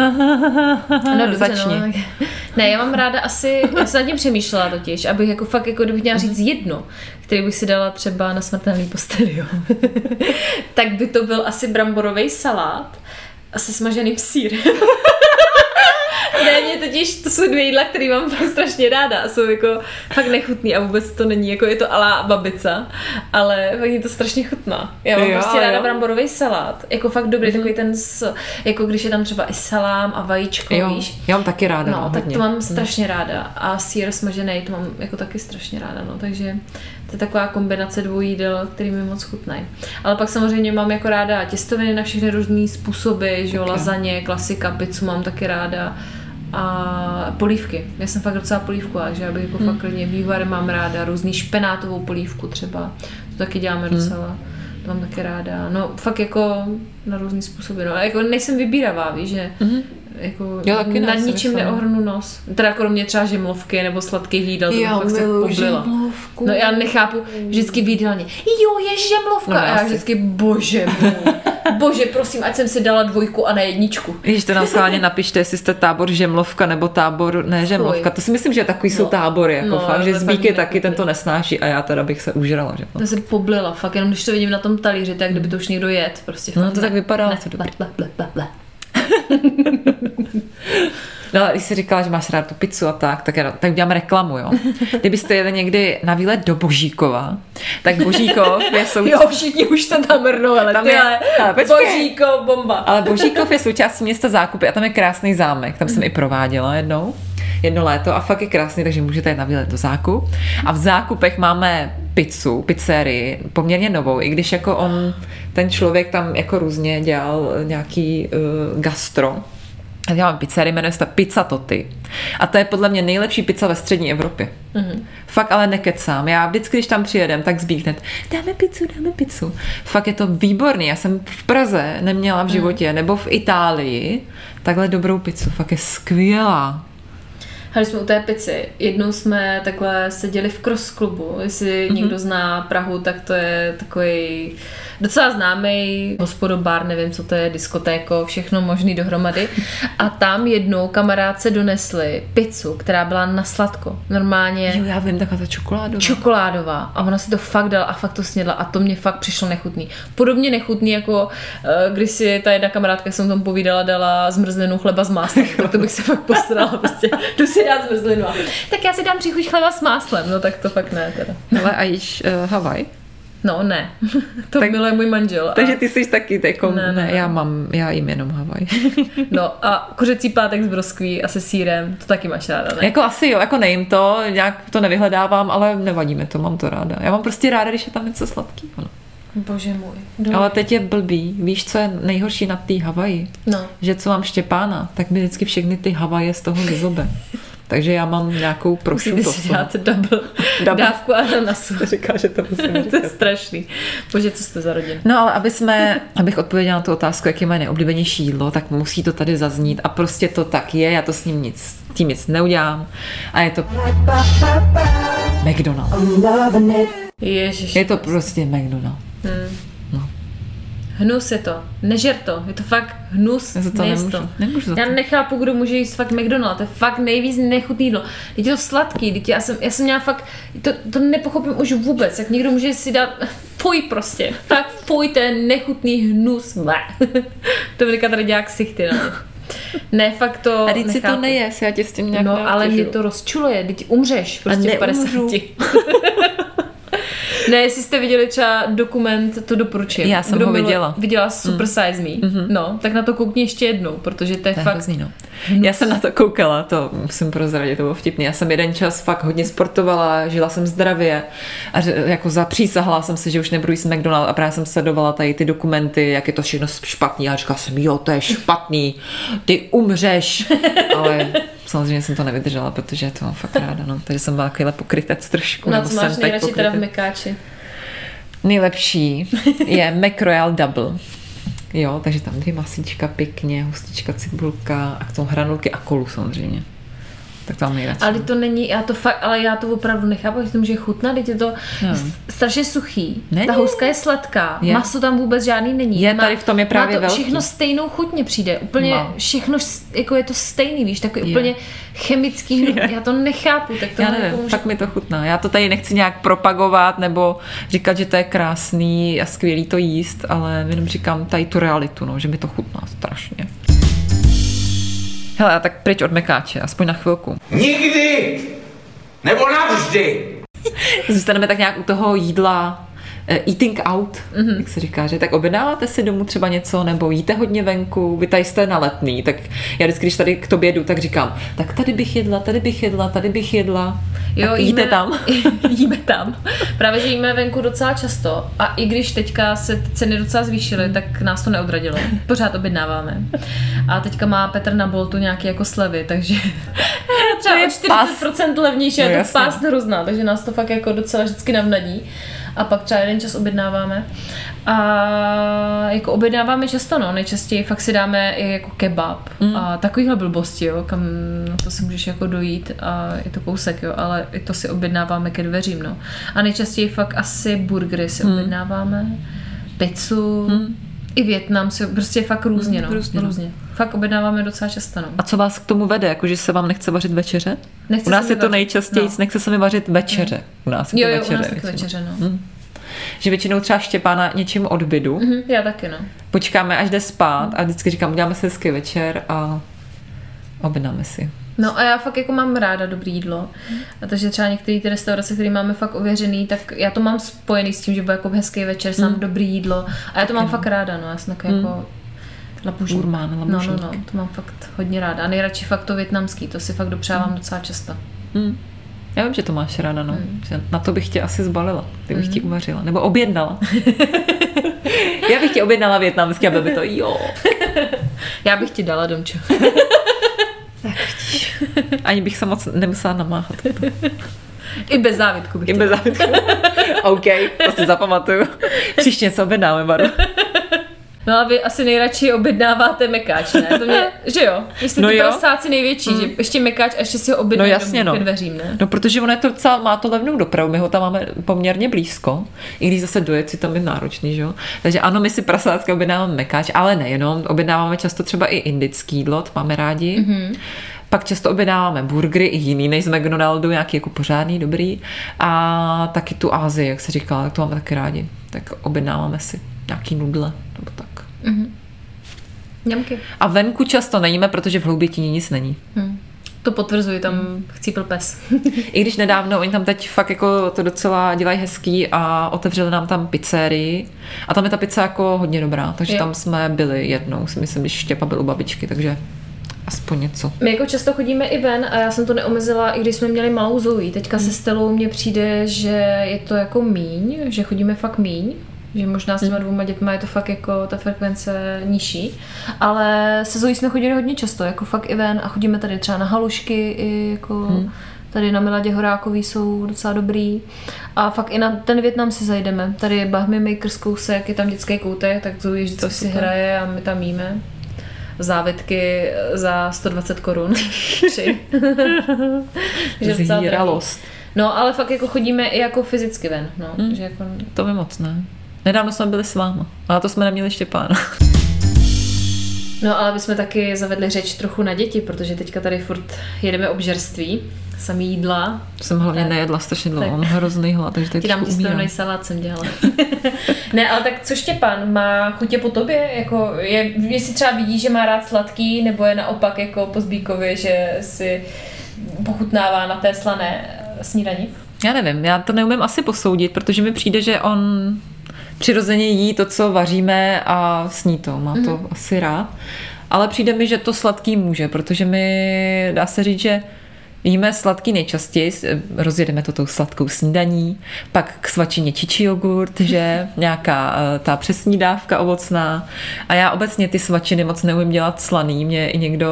No, dobře, Začni. No, tak- ne, já mám ráda asi, já jsem nad tím přemýšlela totiž, abych jako fakt, jako kdybych měla říct jedno, který bych si dala třeba na smrtelný posteli, jo. [LAUGHS] tak by to byl asi bramborový salát a se smaženým sírem. [LAUGHS] Ne, mě totiž, to jsou dvě jídla, které mám fakt strašně ráda a jsou jako fakt nechutný a vůbec to není, jako je to alá babica, ale fakt mě to strašně chutná. Já mám Jo, prostě ráda jo. Mhm. bramborový salát, jako fakt dobrý, takový ten, s, jako když je tam třeba i salám a vajíčko, Jo, víš. já mám taky ráda. No, No, tak hodně. to mám strašně ráda. A sír smažený to mám jako taky strašně ráda, no. Takže to je taková kombinace dvou jídel, který mi moc chutnají. Ale pak samozřejmě mám jako ráda těstoviny na všechny různé způsoby, že jo, Taky. lazaně, klasika, pizzu mám taky ráda. A polívky. Já jsem fakt docela polívková, že já bych jako Hmm. fakt klidně vývar mám ráda, různý špenátovou polívku třeba. To taky děláme Hmm. docela. To mám taky ráda. No fakt jako na různý způsoby. No. A jako nejsem vybíravá, víš, že jako. Jo, taky ne, nad ničím myslím. neohrnu nos. Teda kromě třeba žemlovky nebo sladkých jídel, to Já fakt se miluju poblila. žemlovku. No já nechápu, vždycky v jídelně, jo, je žemlovka. No, a já já si- vždycky, bože můj, [LAUGHS] bože, prosím, ať jsem si dala dvojku a ne jedničku. Když to nám schválně napište, jestli jste tábor Žemlovka nebo tábor ne Žemlovka. To si myslím, že takový jsou No. tábory. Jako No, fakt, že Zbíky taky tento nesnáší a já teda bych se užrala. Že? To se poblila, fakt, jenom když to vidím na tom talíři, tak kdyby to už někdo jet, prostě. No, to ne. tak vypadá, Ne, to ble, dobrý. ble, ble, ble, ble. [LAUGHS] No, ale když jsi říkala, že máš rád tu pizzu a tak, tak, já- tak udělám reklamu, jo. Kdybyste jeli někdy na výlet do Božíkova, tak Božíkov je [LAUGHS] součástí... Jo, všichni už se tam mrnou, ale Tam ty, je- ale ale počkej. božíko, bomba. Ale Božíkov je součástí města Zákupy a tam je krásný zámek. Tam jsem i prováděla jednou, jedno léto a fakt je krásný, takže můžete jít na výlet do Zákup. A v Zákupech máme pizzu, pizzerii, poměrně novou, i když jako on, ten člověk tam jako různě dělal nějaký uh, gastro. A já mám pizzerii, jmenuje se ta Pizza Toty. A to je podle mě nejlepší pizza ve střední Evropě. Mm-hmm. Fakt ale nekecám. Já vždycky, když tam přijedem, tak zbík hned, dáme pizzu, dáme pizzu. Fakt je to výborný. Já jsem v Praze neměla v životě, nebo v Itálii, takhle dobrou pizzu. Fakt je skvělá. Hali jsme u té pici. Jednou jsme takhle seděli v cross klubu. Jestli Mhm. mm-hmm. někdo zná Prahu, tak to je takový docela známý hospodobar, nevím, co to je, diskotéko, všechno možný dohromady. A tam jednou kamarádce donesli pizzu, která byla na sladko. Normálně Jo, já vím, taková ta čokoládová. čokoládová a ona si to fakt dala a fakt to snědla a to mě fakt přišlo nechutný. Podobně nechutný, jako eh, když si ta jedna kamarádka, jak jsem tomu povídala, dala zmrzlinu chleba s máslem, proto bych se fakt postarala, prostě jdu si dát zmrzlinu tak já si dám příchuť chleba s máslem, no tak to fakt ne teda. Ale a jíš uh, Havaj? No ne, [LAUGHS] to Tak- miluje můj manžel. A, Takže ty jsi taky jako, Ne, ne, ne, já mám, já jím jenom Havaj. [LAUGHS] No a kořecí pátek s broskví a se sírem, to taky máš ráda, ne? jako asi jo, jako nejím to, nějak to nevyhledávám, ale nevadí mi to, mám to ráda. Já mám prostě ráda, když je tam něco sladkého. No. Bože můj. Dobrý. Ale teď je blbý. Víš, co je nejhorší na té Havaji? No. Že co mám Štěpána, tak mi vždycky všechny ty Havaje z toho vyzobe. [LAUGHS] Takže já mám nějakou Musíte prošuto. si dát double, Double. dávku ananasu. [LAUGHS] Říká, že to musím [LAUGHS] to je strašný. Bože, co jste za rodinu? No ale aby jsme, abych odpověděla na tu otázku, jaký má nejoblíbenější jídlo, tak musí to tady zaznít a prostě to tak je, já to s ním nic, tím nic neudělám a je to McDonald's. Je to prostě McDonald's. Hnus je to. Nežer to. Je to fakt hnus. Já to nemůžu. Nemůžu za Já to. nechápu, kdo může jíst fakt McDonald. To je fakt nejvíc nechutný jídlo. Teď je to sladký. Teď já jsem, já jsem měla fakt, to, to nepochopím už vůbec. Jak někdo může si dát, fuj prostě. Tak fuj, to je nechutný hnus. Dominika [LAUGHS] tady dělá ksichty na mě. Ne, fakt to A teď si to nejes, já tě s tím nějak No, ale mě to rozčuluje, teď umřeš prostě v 50. [LAUGHS] ne, jestli jste viděli třeba dokument, to doporučím. Já jsem Kdo ho viděla. Viděla Super Size Me. Mm-hmm. No, tak na to koukni ještě jednou, protože to je To je fakt... hrozný, no. Já jsem na to koukala, to musím prozradit, to bylo vtipný. Já jsem jeden čas fakt hodně sportovala, žila jsem zdravě a jako zapřísahla jsem si, že už nebudu jíst McDonald a právě jsem sledovala tady ty dokumenty, jak je to všechno špatný a říkala jsem, jo, to je špatný, ty umřeš. [LAUGHS] Ale samozřejmě jsem to nevydržela, protože to mám fakt ráda, no. Takže jsem byla takovýhle pokrytec trošku. No, nebo co máš nejradši teda v. Mekáči? Nejlepší [LAUGHS] je McRoyal Double. Jo, takže tam dvě masíčka pěkně, hustička, cibulka a k tomu hranulky a kolu samozřejmě. Tak to mám nejradši. Ale to není, já to fakt, ale já to opravdu nechápu, že to může chutnat, teď je to No. s- strašně suchý. Není. Ta houska je sladká, Je. maso tam vůbec žádný není. Je, tady v tom je právě má to velký. všechno stejnou chuť mně přijde, úplně Má. všechno, s- jako je to stejný, víš, takový Je. úplně chemický, Je. já to nechápu, tak to Já nevím, jako může tak mi to chutná. Já to tady nechci nějak propagovat nebo říkat, že to je krásný a skvělý to jíst, ale jenom říkám tady tu realitu, no, že mi to chutná strašně. Hele, a tak pryč od mekáče, aspoň na chvilku. Nikdy! Nebo navždy! Zůstaneme tak nějak u toho jídla, eating out, Mhm. mm-hmm. jak se říká, že tak objednáváte si domů třeba něco, nebo jíte hodně venku, vy tady jste na letný, tak já vždycky, když tady k tobě jdu, tak říkám, tak tady bych jedla, tady bych jedla, tady bych jedla. Jo, tak jíte tam? [LAUGHS] jíme tam. Právě, že jíme venku docela často a i když teďka se ceny docela zvýšily, tak nás to neodradilo. Pořád objednáváme. A teďka má Petr na Boltu nějaké jako slevy, takže [LAUGHS] třeba je o 40% levnější, No je to pás hrozná, takže nás to fakt jako docela vždycky navnadí. A pak třeba jeden čas objednáváme. A jako objednáváme často, no, nejčastěji fakt si dáme i jako kebab mm. a takovýhle blbosti, jo, kam na to si můžeš jako dojít a je to kousek, jo, ale i to si objednáváme ke dveřím, no. A nejčastěji fakt asi burgery si mm. objednáváme, pizzu, mm. i Větnam si, prostě fakt různě, Mm, no, různě, různě. no. Fakt objednáváme docela často, no. A co vás k tomu vede? Jako, že se vám nechce vařit večeře? Nechce u nás je to vařit, nejčastěji, no. nechce se mi vařit večeře. U nás je Jo, to jo, u večeře. nás taky většinou. večeře, no. Mm. Že většinou třeba Štěpána něčím odbydu, Mhm, já taky, no. počkáme, až jde spát a vždycky říkám, uděláme si hezký večer a objednáme si. No a já fakt jako mám ráda dobrý jídlo. A takže třeba některé ty restaurace, které máme fakt ověřený, tak já to mám spojený s tím, že bude jako hezký večer, sám dobrý jídlo. A já to mám fakt ráda, no. Já jsem takový jako labužník. Gurmán, No, no, labužník. no, to mám fakt hodně ráda. A nejradši fakt to větnamský, to si fakt dopřávám docela často. Mm. Já vím, že to máš ráda, no. Že na to bych tě asi zbalila. Ty bych ti uvařila. Nebo objednala. Já bych ti objednala větnamský, aby by to jo. [LAUGHS] Já bych ti dala, Domčo. [LAUGHS] Ani bych se moc nemusela namáhat. I bez závitku bych I bez zábytku. [LAUGHS] OK, to si zapamatuju. Příště něco objednáme, Baru. No a vy asi nejradši objednáváte mekáč, ne? To mě, [LAUGHS] že jo? Vy jste No ty jo. prasáci největší, že ještě mekáč a ještě si ho No objednáte jasně, no. ke dveřím, ne? No, protože ono je to docela, má to levnou dopravu, my ho tam máme poměrně blízko, i když zase dojet si tam je náročný, že jo. Takže ano, my si prasácky objednáváme mekáč, ale nejenom, objednáváme často třeba i indický jídlo, to máme rádi. Mm-hmm. Pak často objednáváme burgery i jiný než z McDonaldu, nějaký jako pořádný, dobrý. A taky tu Ázii, jak se říkala, tak to máme taky rádi. Tak objednáváme si nějaký nudle, nebo tak. Ňamky. A venku často nejíme, protože v Hloubětíně nic není. To potvrzuji, tam chcípil pes. [LAUGHS] I když nedávno, oni tam teď fakt jako to docela dělají hezký a otevřeli nám tam pizzerii a tam je ta pizza jako hodně dobrá, takže Jo. tam jsme byli jednou, si myslím, když Štěpa byl u babičky, takže aspoň něco. My jako často chodíme i ven a já jsem to neomezila, i když jsme měli malou Zoe. Teďka se Stelou mně přijde, že je to jako míň, že chodíme fakt míň. Že možná s těma dvouma dětma je to fakt jako ta frekvence nižší, ale se Zoe jsme chodili hodně často, jako fakt i ven a chodíme tady třeba na halušky i jako hmm. Tady na Miladě Horákový jsou docela dobrý. A fakt i na ten Větnam si zajdeme. Tady je Bahmy Makers kousek, je tam dětský koutek, tak Zoe vždycky si hraje a my tam jíme závitky za 120 korun. [LAUGHS] Zíralost. No, ale fakt jako chodíme i jako fyzicky ven. No, Hmm. že jako, To by moc ne. Nedávno jsme byli s váma, ale to jsme neměli Štěpána. no, ale bychom taky zavedli řeč trochu na děti, protože teďka tady furt jedeme obžerství, samý jídla. Jsem hlavně Tak. nejedla strašně dlouho, mám hrozný hlad, takže teď Ti dám umírám. salát jsem dělala. [LAUGHS] ne, ale tak co Štěpán, má chutě po tobě? Jako je, jestli třeba vidí, že má rád sladký, nebo je naopak jako po Zbíkově, že si pochutnává na té slané snídani? Já nevím, já to neumím asi posoudit, protože mi přijde, že on přirozeně jí to, co vaříme a sní to, má to Mhm. asi rád. Ale přijde mi, že to sladký může, protože my, dá se říct, že Jíme sladký nejčastěji, s- rozjedeme to tou sladkou snídaní, pak k svačině čičí jogurt, že [LAUGHS] nějaká eh, ta přesní dávka ovocná. A já obecně ty svačiny moc neumím dělat slaný. Mě i někdo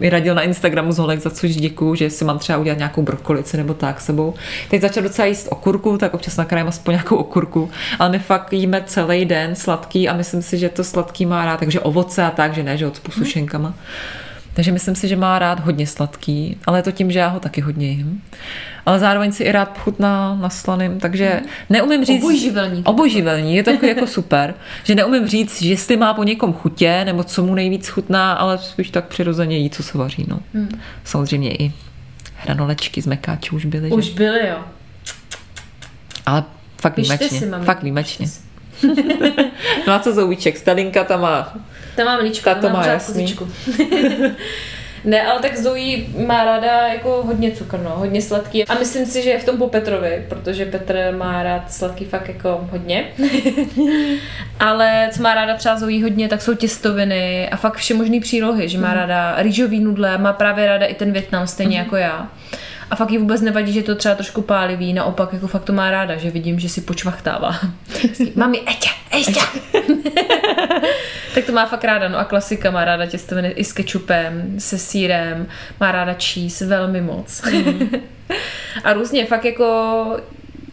i radil na Instagramu z holek, za což děkuju, že si mám třeba udělat nějakou brokolici nebo tak sebou. Teď začal docela jíst okurku, tak občas nakrájím aspoň nějakou okurku, ale my fakt jíme celý den sladký a myslím si, že to sladký má rád, takže ovoce a tak, že ne, že odspu sušenkama. Takže myslím si, že má rád hodně sladký, ale je to tím, že já ho taky hodně jim. Ale zároveň si i rád chutná na slaným, takže neumím říct... Obojživelník. Obojživelní, je to takový jako super. [LAUGHS] Že neumím říct, že jestli má po někom chutě, nebo co mu nejvíc chutná, ale spíš tak přirozeně jí, co se vaří. No. Hmm. Samozřejmě i hranolečky z mekáčů už byly. Už Že? byly, jo. Ale fakt Pište výjimečně. si, mami. fakt výjimečně. [LAUGHS] No a co Zouvíček? Stalinka tam má. Ta má mlíčko, Ta to má má, jasný. [LAUGHS] ne, ale tak Zoe má ráda jako hodně cukr, no, hodně sladký. A myslím si, že je v tom po Petrovi, protože Petr má rád sladký fakt jako hodně. [LAUGHS] ale co má ráda třeba Zoe hodně, tak jsou těstoviny a fakt všemožný přílohy, že má Mhm. ráda rýžový nudle, má právě ráda i ten Větnam, stejně Mhm. jako já. A fakt jí vůbec nevadí, že to třeba trošku pálivý, naopak jako fakt to má ráda, že vidím, že si počvachtává. [LAUGHS] Mami, eťa, eťa. [LAUGHS] tak to má fakt ráda, no a klasika má ráda těstoviny i s kečupem, se sírem, má ráda cheese, velmi moc. [LAUGHS] a různě, fakt jako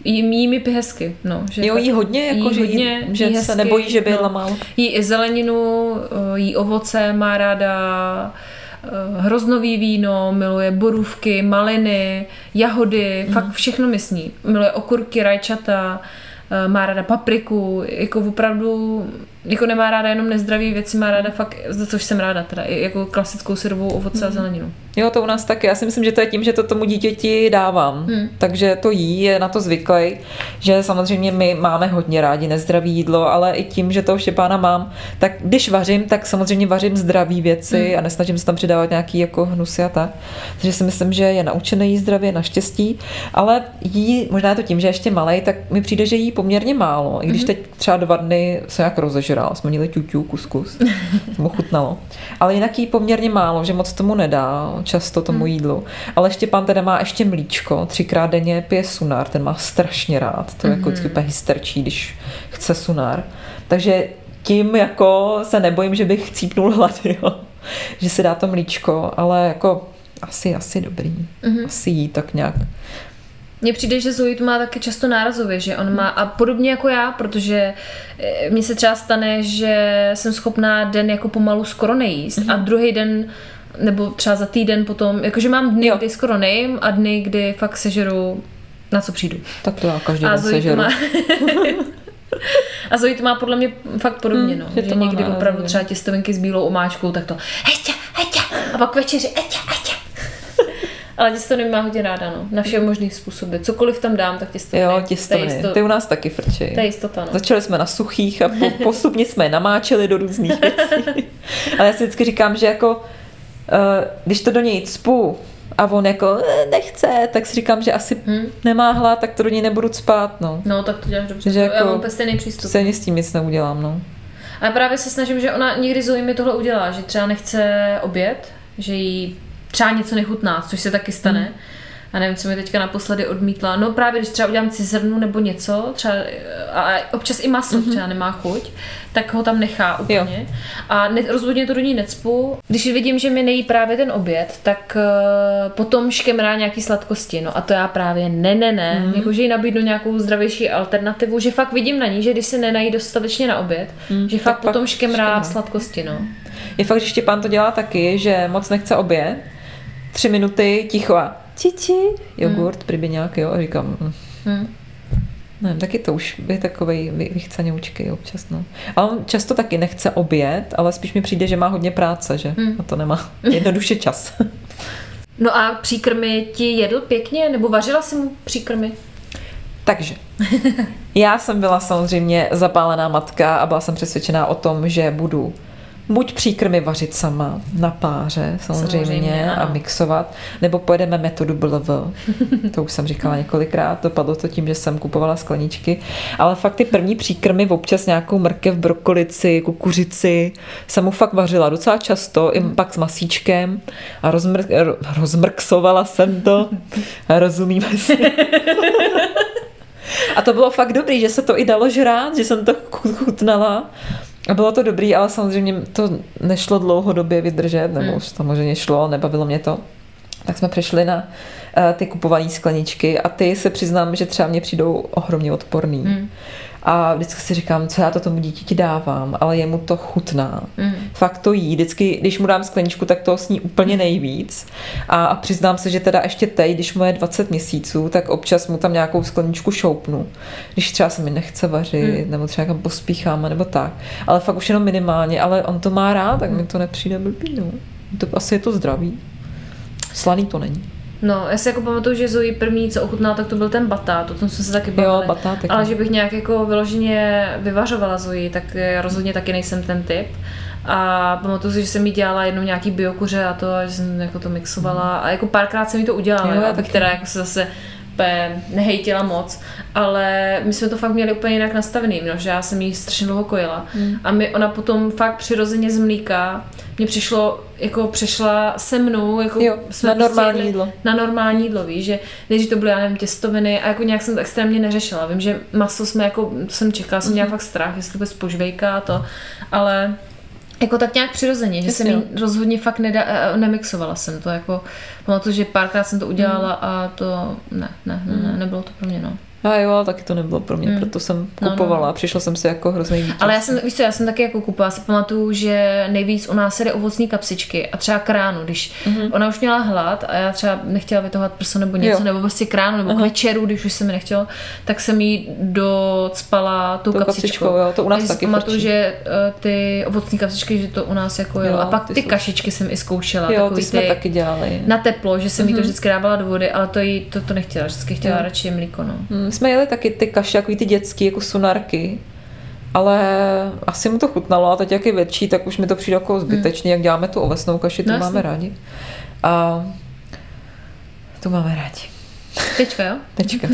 jí, jí mi hezky, no. Že Jo, jí hodně, jako, že, jí, že jí se hezky, nebojí, že by no. málo. Jí i zeleninu, eh, jí ovoce, má ráda hroznový víno, miluje borůvky, maliny, jahody, Mhm. fakt všechno mi sní. Miluje okurky, rajčata, eh, má ráda papriku, jako opravdu, jako nemá ráda jenom nezdraví věci, má ráda fakt, za což jsem ráda teda, jako klasickou syrovou ovoce Mhm. a zeleninu. Jo, to u nás taky. Já si myslím, že to je tím, že to tomu dítěti dávám. Hmm. Takže to jí, je na to zvyklý, že samozřejmě my máme hodně rádi nezdravé jídlo, ale i tím, že toho Štěpána mám, tak když vařím, tak samozřejmě vařím zdravé věci Hmm. a nesnažím se tam přidávat nějaký jako hnusy a tak. Takže si myslím, že je naučený jí zdravě, naštěstí, ale jí, možná je to tím, že je ještě malý, tak mi přijde, že jí poměrně málo. I Mhm. když teď třeba dva dny se jak rozežral, jsme měli ťuťu, kuskus, [LAUGHS] to mu chutnalo. Ale jinak jí poměrně málo, že moc tomu nedá, často tomu jídlu. Ale Štěpán teda má ještě mlíčko, třikrát denně pije sunár, ten má strašně rád, to jako vždycky úplně hysterčí, když chce sunár. Takže tím jako se nebojím, že bych chcípnul [LAUGHS] hlady, jo. že si dá to mlíčko, ale jako asi, asi dobrý. Asi jí tak nějak. Mně přijde, že Zoe to má taky často nárazově, že on má, a podobně jako já, protože eh, mně se třeba stane, že jsem schopná den jako pomalu skoro nejíst a druhý den nebo třeba za týden potom, jakože mám dny, Jo. kdy skoro nejím a dny, kdy fakt sežeru na co přijdu. Tak to já každý A den sežeru. má... [LAUGHS] A Zoe to má podle mě fakt podobně, Hmm, no. že Že to někdy opravdu třeba těstovinky s bílou omáčkou, tak to heťa, heťa, a pak večeři heťa, heťa. Ale těstoviny má hodně ráda, no. Na všech možných způsoby. Cokoliv tam dám, tak těstoviny. Jo, těstoviny. jisto- Ty u nás taky frčí. To je jistota, no. Začali jsme na suchých a po, [LAUGHS] postupně jsme je namáčeli do různých věcí. Ale já si vždycky říkám, že jako eh, když to do něj cpu a on jako eh, nechce, tak si říkám, že asi Hm. nemá hlad, tak to do něj nebudu cpát, no. No, tak to děláš dobře. Že Já jako- mám úplně stejný přístup. Stejně s tím nic neudělám, no. Ale právě se snažím, že ona někdy Zoe mi tohle udělá, že třeba nechce oběd, že jí třeba něco nechutná, což se taky stane. A nevím, co mi teďka naposledy odmítla. No právě, když třeba udělám cizrnu nebo něco, třeba a občas i maso mm-hmm. třeba nemá chuť, tak ho tam nechá úplně. Jo. A ne, rozhodně to do ní necpu. Když vidím, že mi nejí právě ten oběd, tak uh, potom škemrá nějaký sladkosti. No a to já právě ne, ne, ne. Mm. Jako, že jí nabídnu nějakou zdravější alternativu, že fakt vidím na ní, že když se nenají dostatečně na oběd, mm, že fakt potom škemrá, škemrá sladkosti. No. Je fakt, že Štěpán to dělá taky, že moc nechce oběd, tři minuty ticho a čiči, jogurt, mm. kdyby nějaký, jo, a říkám, mm. Mm. Ne, taky to už je takový vychcaňoučky občas, no. A on často taky nechce oběd, ale spíš mi přijde, že má hodně práce, že hmm. na to nemá [LAUGHS] jednoduše čas. no a příkrmy ti jedl pěkně, nebo vařila si mu příkrmy? Takže, já jsem byla samozřejmě zapálená matka a byla jsem přesvědčená o tom, že budu buď příkrmy vařit sama na páře samozřejmě, samozřejmě a mixovat, nebo pojedeme metodu BLV. [LAUGHS] to už jsem říkala několikrát, dopadlo to tím, že jsem kupovala skleničky, ale fakt ty první příkrmy občas nějakou mrkev, brokolici, kukuřici jsem mu fakt vařila docela často, i pak s masíčkem a rozmr- rozmrksovala jsem to. [LAUGHS] Rozumíme si. [LAUGHS] A to bylo fakt dobrý, že se to i dalo žrát, že jsem to chutnala. A bylo to dobrý, ale samozřejmě to nešlo dlouhodobě vydržet, nebo mm. samozřejmě šlo, nebavilo mě to. Tak jsme přešli na uh, ty kupované skleničky a ty se přiznám, že třeba mě přijdou ohromně odporný. Mm. A vždycky si říkám, co já to tomu dítěti dávám, ale jemu to chutná. Mm. Fakt to jí. Vždycky, když mu dám skleničku, tak to sní úplně nejvíc. A, a přiznám se, že teda ještě teď, když mu je 20 měsíců, tak občas mu tam nějakou skleničku šoupnu. Když třeba se mi nechce vařit, mm. nebo třeba kam pospícháme, nebo tak. Ale fakt už jenom minimálně, ale on to má rád, tak mi to nepřijde blbý. No. To, asi je to zdravý. Slaný to není. No, já si jako pamatuju, že Zoe první, co ochutnala, tak to byl ten batát, o tom jsme se taky bavili. Jo, batát, Ale že bych nějak jako vyloženě vyvařovala Zoe, tak rozhodně taky nejsem ten typ. A pamatuju si, že jsem jí dělala jednou nějaký biokuře a to, že jsem jako to mixovala. A jako párkrát jsem jí to udělala, jo, abych teda jako se zase úplně nehejtila moc, ale my jsme to fakt měli úplně jinak nastavený, no, že já jsem jí strašně dlouho kojila. Hmm. A my, ona potom fakt přirozeně z mlíka mně přišlo, jako přešla se mnou, jako jo, jsme na normální jídlo. Na normální jídlo, víš, že než to byly, já nevím, těstoviny a jako nějak jsem to extrémně neřešila. Vím, že maso jsme jako, jsem čekala, jsem mm-hmm. měla fakt strach, jestli to bude spožvejka a to, ale jako tak nějak přirozeně, že Jasně. jsem jí rozhodně fakt neda, eh, nemixovala jsem to, jako pamatuju, že párkrát jsem to udělala mm. a to ne, ne, ne, ne, nebylo to pro mě, no. A jo, ale taky to nebylo pro mě, mm. proto jsem kupovala no, no. a přišla jsem si jako hrozný vítěz. Ale já jsem, víš co, já jsem taky jako kupovala, si pamatuju, že nejvíc u nás jde ovocní kapsičky a třeba kránu, když mm-hmm. ona už měla hlad a já třeba nechtěla vytohovat prso nebo něco, jo. nebo prostě kránu, nebo uh-huh. k večeru, když už se mi nechtělo, tak jsem jí docpala kapsičkou. kapsičkou. jo, to u nás taky pamatuju, že uh, ty ovocní kapsičky, že to u nás jako jo. A pak ty, ty kašičky jsem i zkoušela. Jo, ty jsme ty taky dělali. Na teplo, že jsem mm-hmm. jí to mhm. vždycky dávala do vody, ale to, jí, to, to nechtěla, vždycky chtěla jo. radši mlíko. No. Mm, jsme jeli taky ty kaše, jako ty dětský, jako sunarky, ale asi mu to chutnalo a teď jak je větší, tak už mi to přijde jako zbytečný, hmm. jak děláme tu ovesnou kaši, to no, máme rádi. A to máme rádi. Tečka, jo? [LAUGHS] Tečka.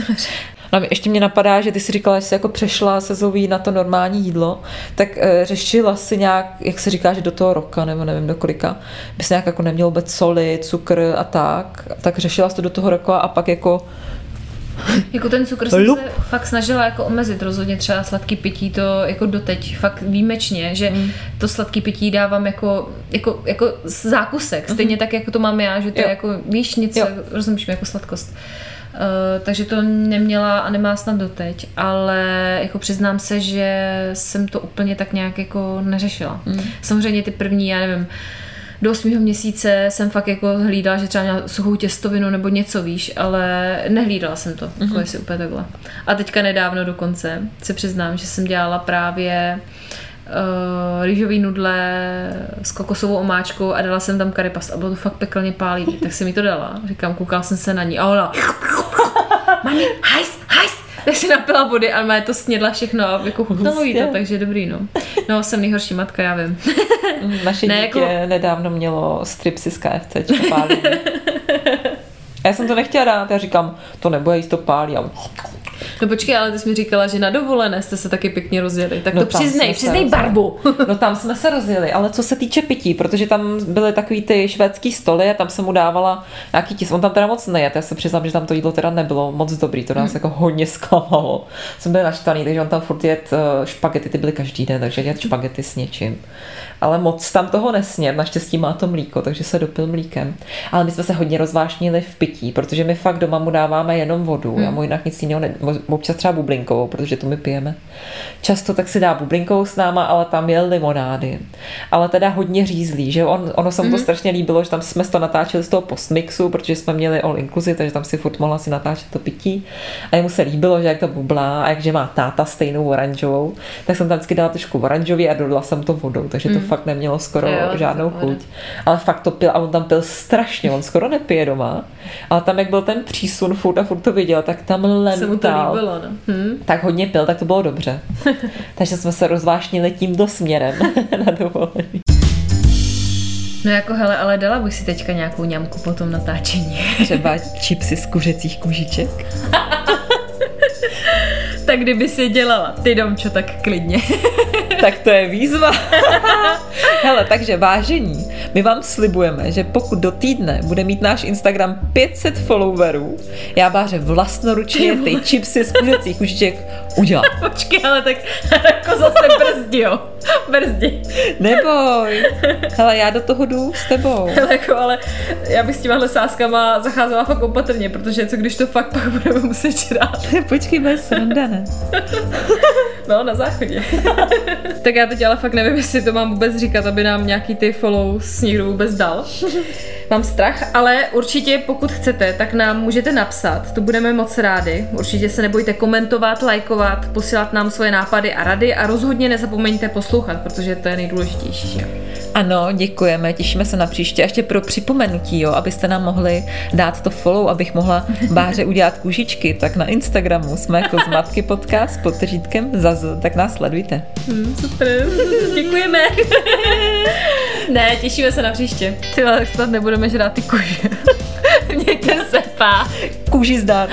No, ještě mě napadá, že ty si říkala, že jsi jako přešla se Zoví na to normální jídlo, tak e, řešila si nějak, jak se říká, že do toho roka, nebo nevím do kolika, bys nějak jako neměl vůbec soli, cukr a tak, tak řešila jsi to do toho roka a pak jako jako ten cukr jsem Lup. se fakt snažila jako omezit rozhodně třeba sladký pití to jako doteď fakt výjimečně, že mm. to sladký pití dávám jako, jako, jako zákusek, stejně mm. tak jako to mám já, že to jo. je jako víš nic, jo. rozumíš mi jako sladkost. Uh, takže to neměla a nemá snad doteď, ale jako přiznám se, že jsem to úplně tak nějak jako neřešila. Mm. Samozřejmě ty první, já nevím, uh, do 8. měsíce jsem fakt jako hlídala, že třeba měla suchou těstovinu nebo něco, víš, ale nehlídala jsem to, mm-hmm. jako jestli úplně takhle. A teďka nedávno dokonce se přiznám, že jsem dělala právě uh, rýžový nudle s kokosovou omáčkou a dala jsem tam karipast a bylo to fakt pekelně pálivý, tak jsem mi to dala. Říkám, koukal jsem se na ní a ona Mami, hajs, hajs, tak si napila vody a má to snědla všechno a jako jí to, takže dobrý, no. No, jsem nejhorší matka, já vím. [LAUGHS] [LAUGHS] Naše ne, dítě jako... nedávno mělo stripsy z KFC, pálí. [LAUGHS] Já jsem to nechtěla dát, já říkám, to nebude jíst, to pálí. A No počkej, ale ty jsi mi říkala, že na dovolené jste se taky pěkně rozjeli. Tak No to přiznej, se přiznej barbu. No tam jsme se rozjeli, ale co se týče pití, protože tam byly takový ty švédský stoly a tam jsem mu dávala nějaký tis. On tam teda moc nejet, já se přiznám, že tam to jídlo teda nebylo moc dobrý, to nás jako hodně zklamalo. Jsem byl naštvaný, takže on tam furt jet eh, špagety, ty byly každý den, takže jet špagety s něčím. Ale moc tam toho nesněd, naštěstí má to mlíko, takže se dopil mlíkem. Ale my jsme se hodně rozvášnili v pití, protože my fakt doma mu dáváme jenom vodu. Já mu jinak nic jiného, ne, občas třeba bublinkovou, protože tu my pijeme. Často tak si dá bublinkovou s náma, ale tam je limonády. Ale teda hodně řízlý, že on, ono se mu to strašně líbilo, že tam jsme to natáčeli z toho postmixu, protože jsme měli all inclusive, takže tam si furt mohla si natáčet to pití. A jemu se líbilo, že jak to bublá a jakže má táta stejnou oranžovou, tak jsem tam vždycky dala trošku oranžový a dodala jsem to vodou, takže to fakt nemělo skoro Jo, to žádnou chuť. Ale fakt to pil a on tam pil strašně, on skoro nepije doma. Ale tam, jak byl ten přísun furt a furt to viděl, tak tam Se líbilo, no. Hm. tak hodně pil, tak to bylo dobře. [LAUGHS] Takže jsme se rozvášnili tímto směrem [LAUGHS] na dovolený. No jako hele, ale dala bych si teďka nějakou ňamku po tom natáčení. [LAUGHS] Třeba čipsy z kuřecích kůžiček. tak kdyby si dělala, ty domčo, tak klidně. Tak to je výzva. Hele, takže vážení, my vám slibujeme, že pokud do týdne bude mít náš Instagram 500 followerů, já Báře vlastnoručně ty chipsy z kuřecích kůžiček udělám. [LAUGHS] Počkej, ale tak [LAUGHS] jako zase brzdi, jo. Brzdi. Neboj. [LAUGHS] Hele, já do toho jdu s tebou. Ale jako, ale já bych s těmahle sáskama zacházela fakt opatrně, protože co když to fakt pak budeme muset žrát. Počkej, bude sranda, ne? No, na záchodě. tak já teď ale fakt nevím, jestli to mám vůbec říkat, aby nám nějaký ty follows někdo vůbec dal. Mám strach, ale určitě pokud chcete, tak nám můžete napsat, to budeme moc rádi. Určitě se nebojte komentovat, lajkovat, posílat nám svoje nápady a rady a rozhodně nezapomeňte poslouchat, protože to je nejdůležitější. že? Ano, děkujeme, těšíme se na příště. A ještě pro připomenutí, jo, abyste nám mohli dát to follow, abych mohla Báře udělat kůžičky, tak na Instagramu jsme jako z Matky Podcast pod tržítkem Zaz, tak nás sledujte. Hmm, super, děkujeme. Ne, těšíme se na příště. Ty tak snad nebudeme žrát ty kuže. [LAUGHS] Mějte se, pa. Kůži zdát.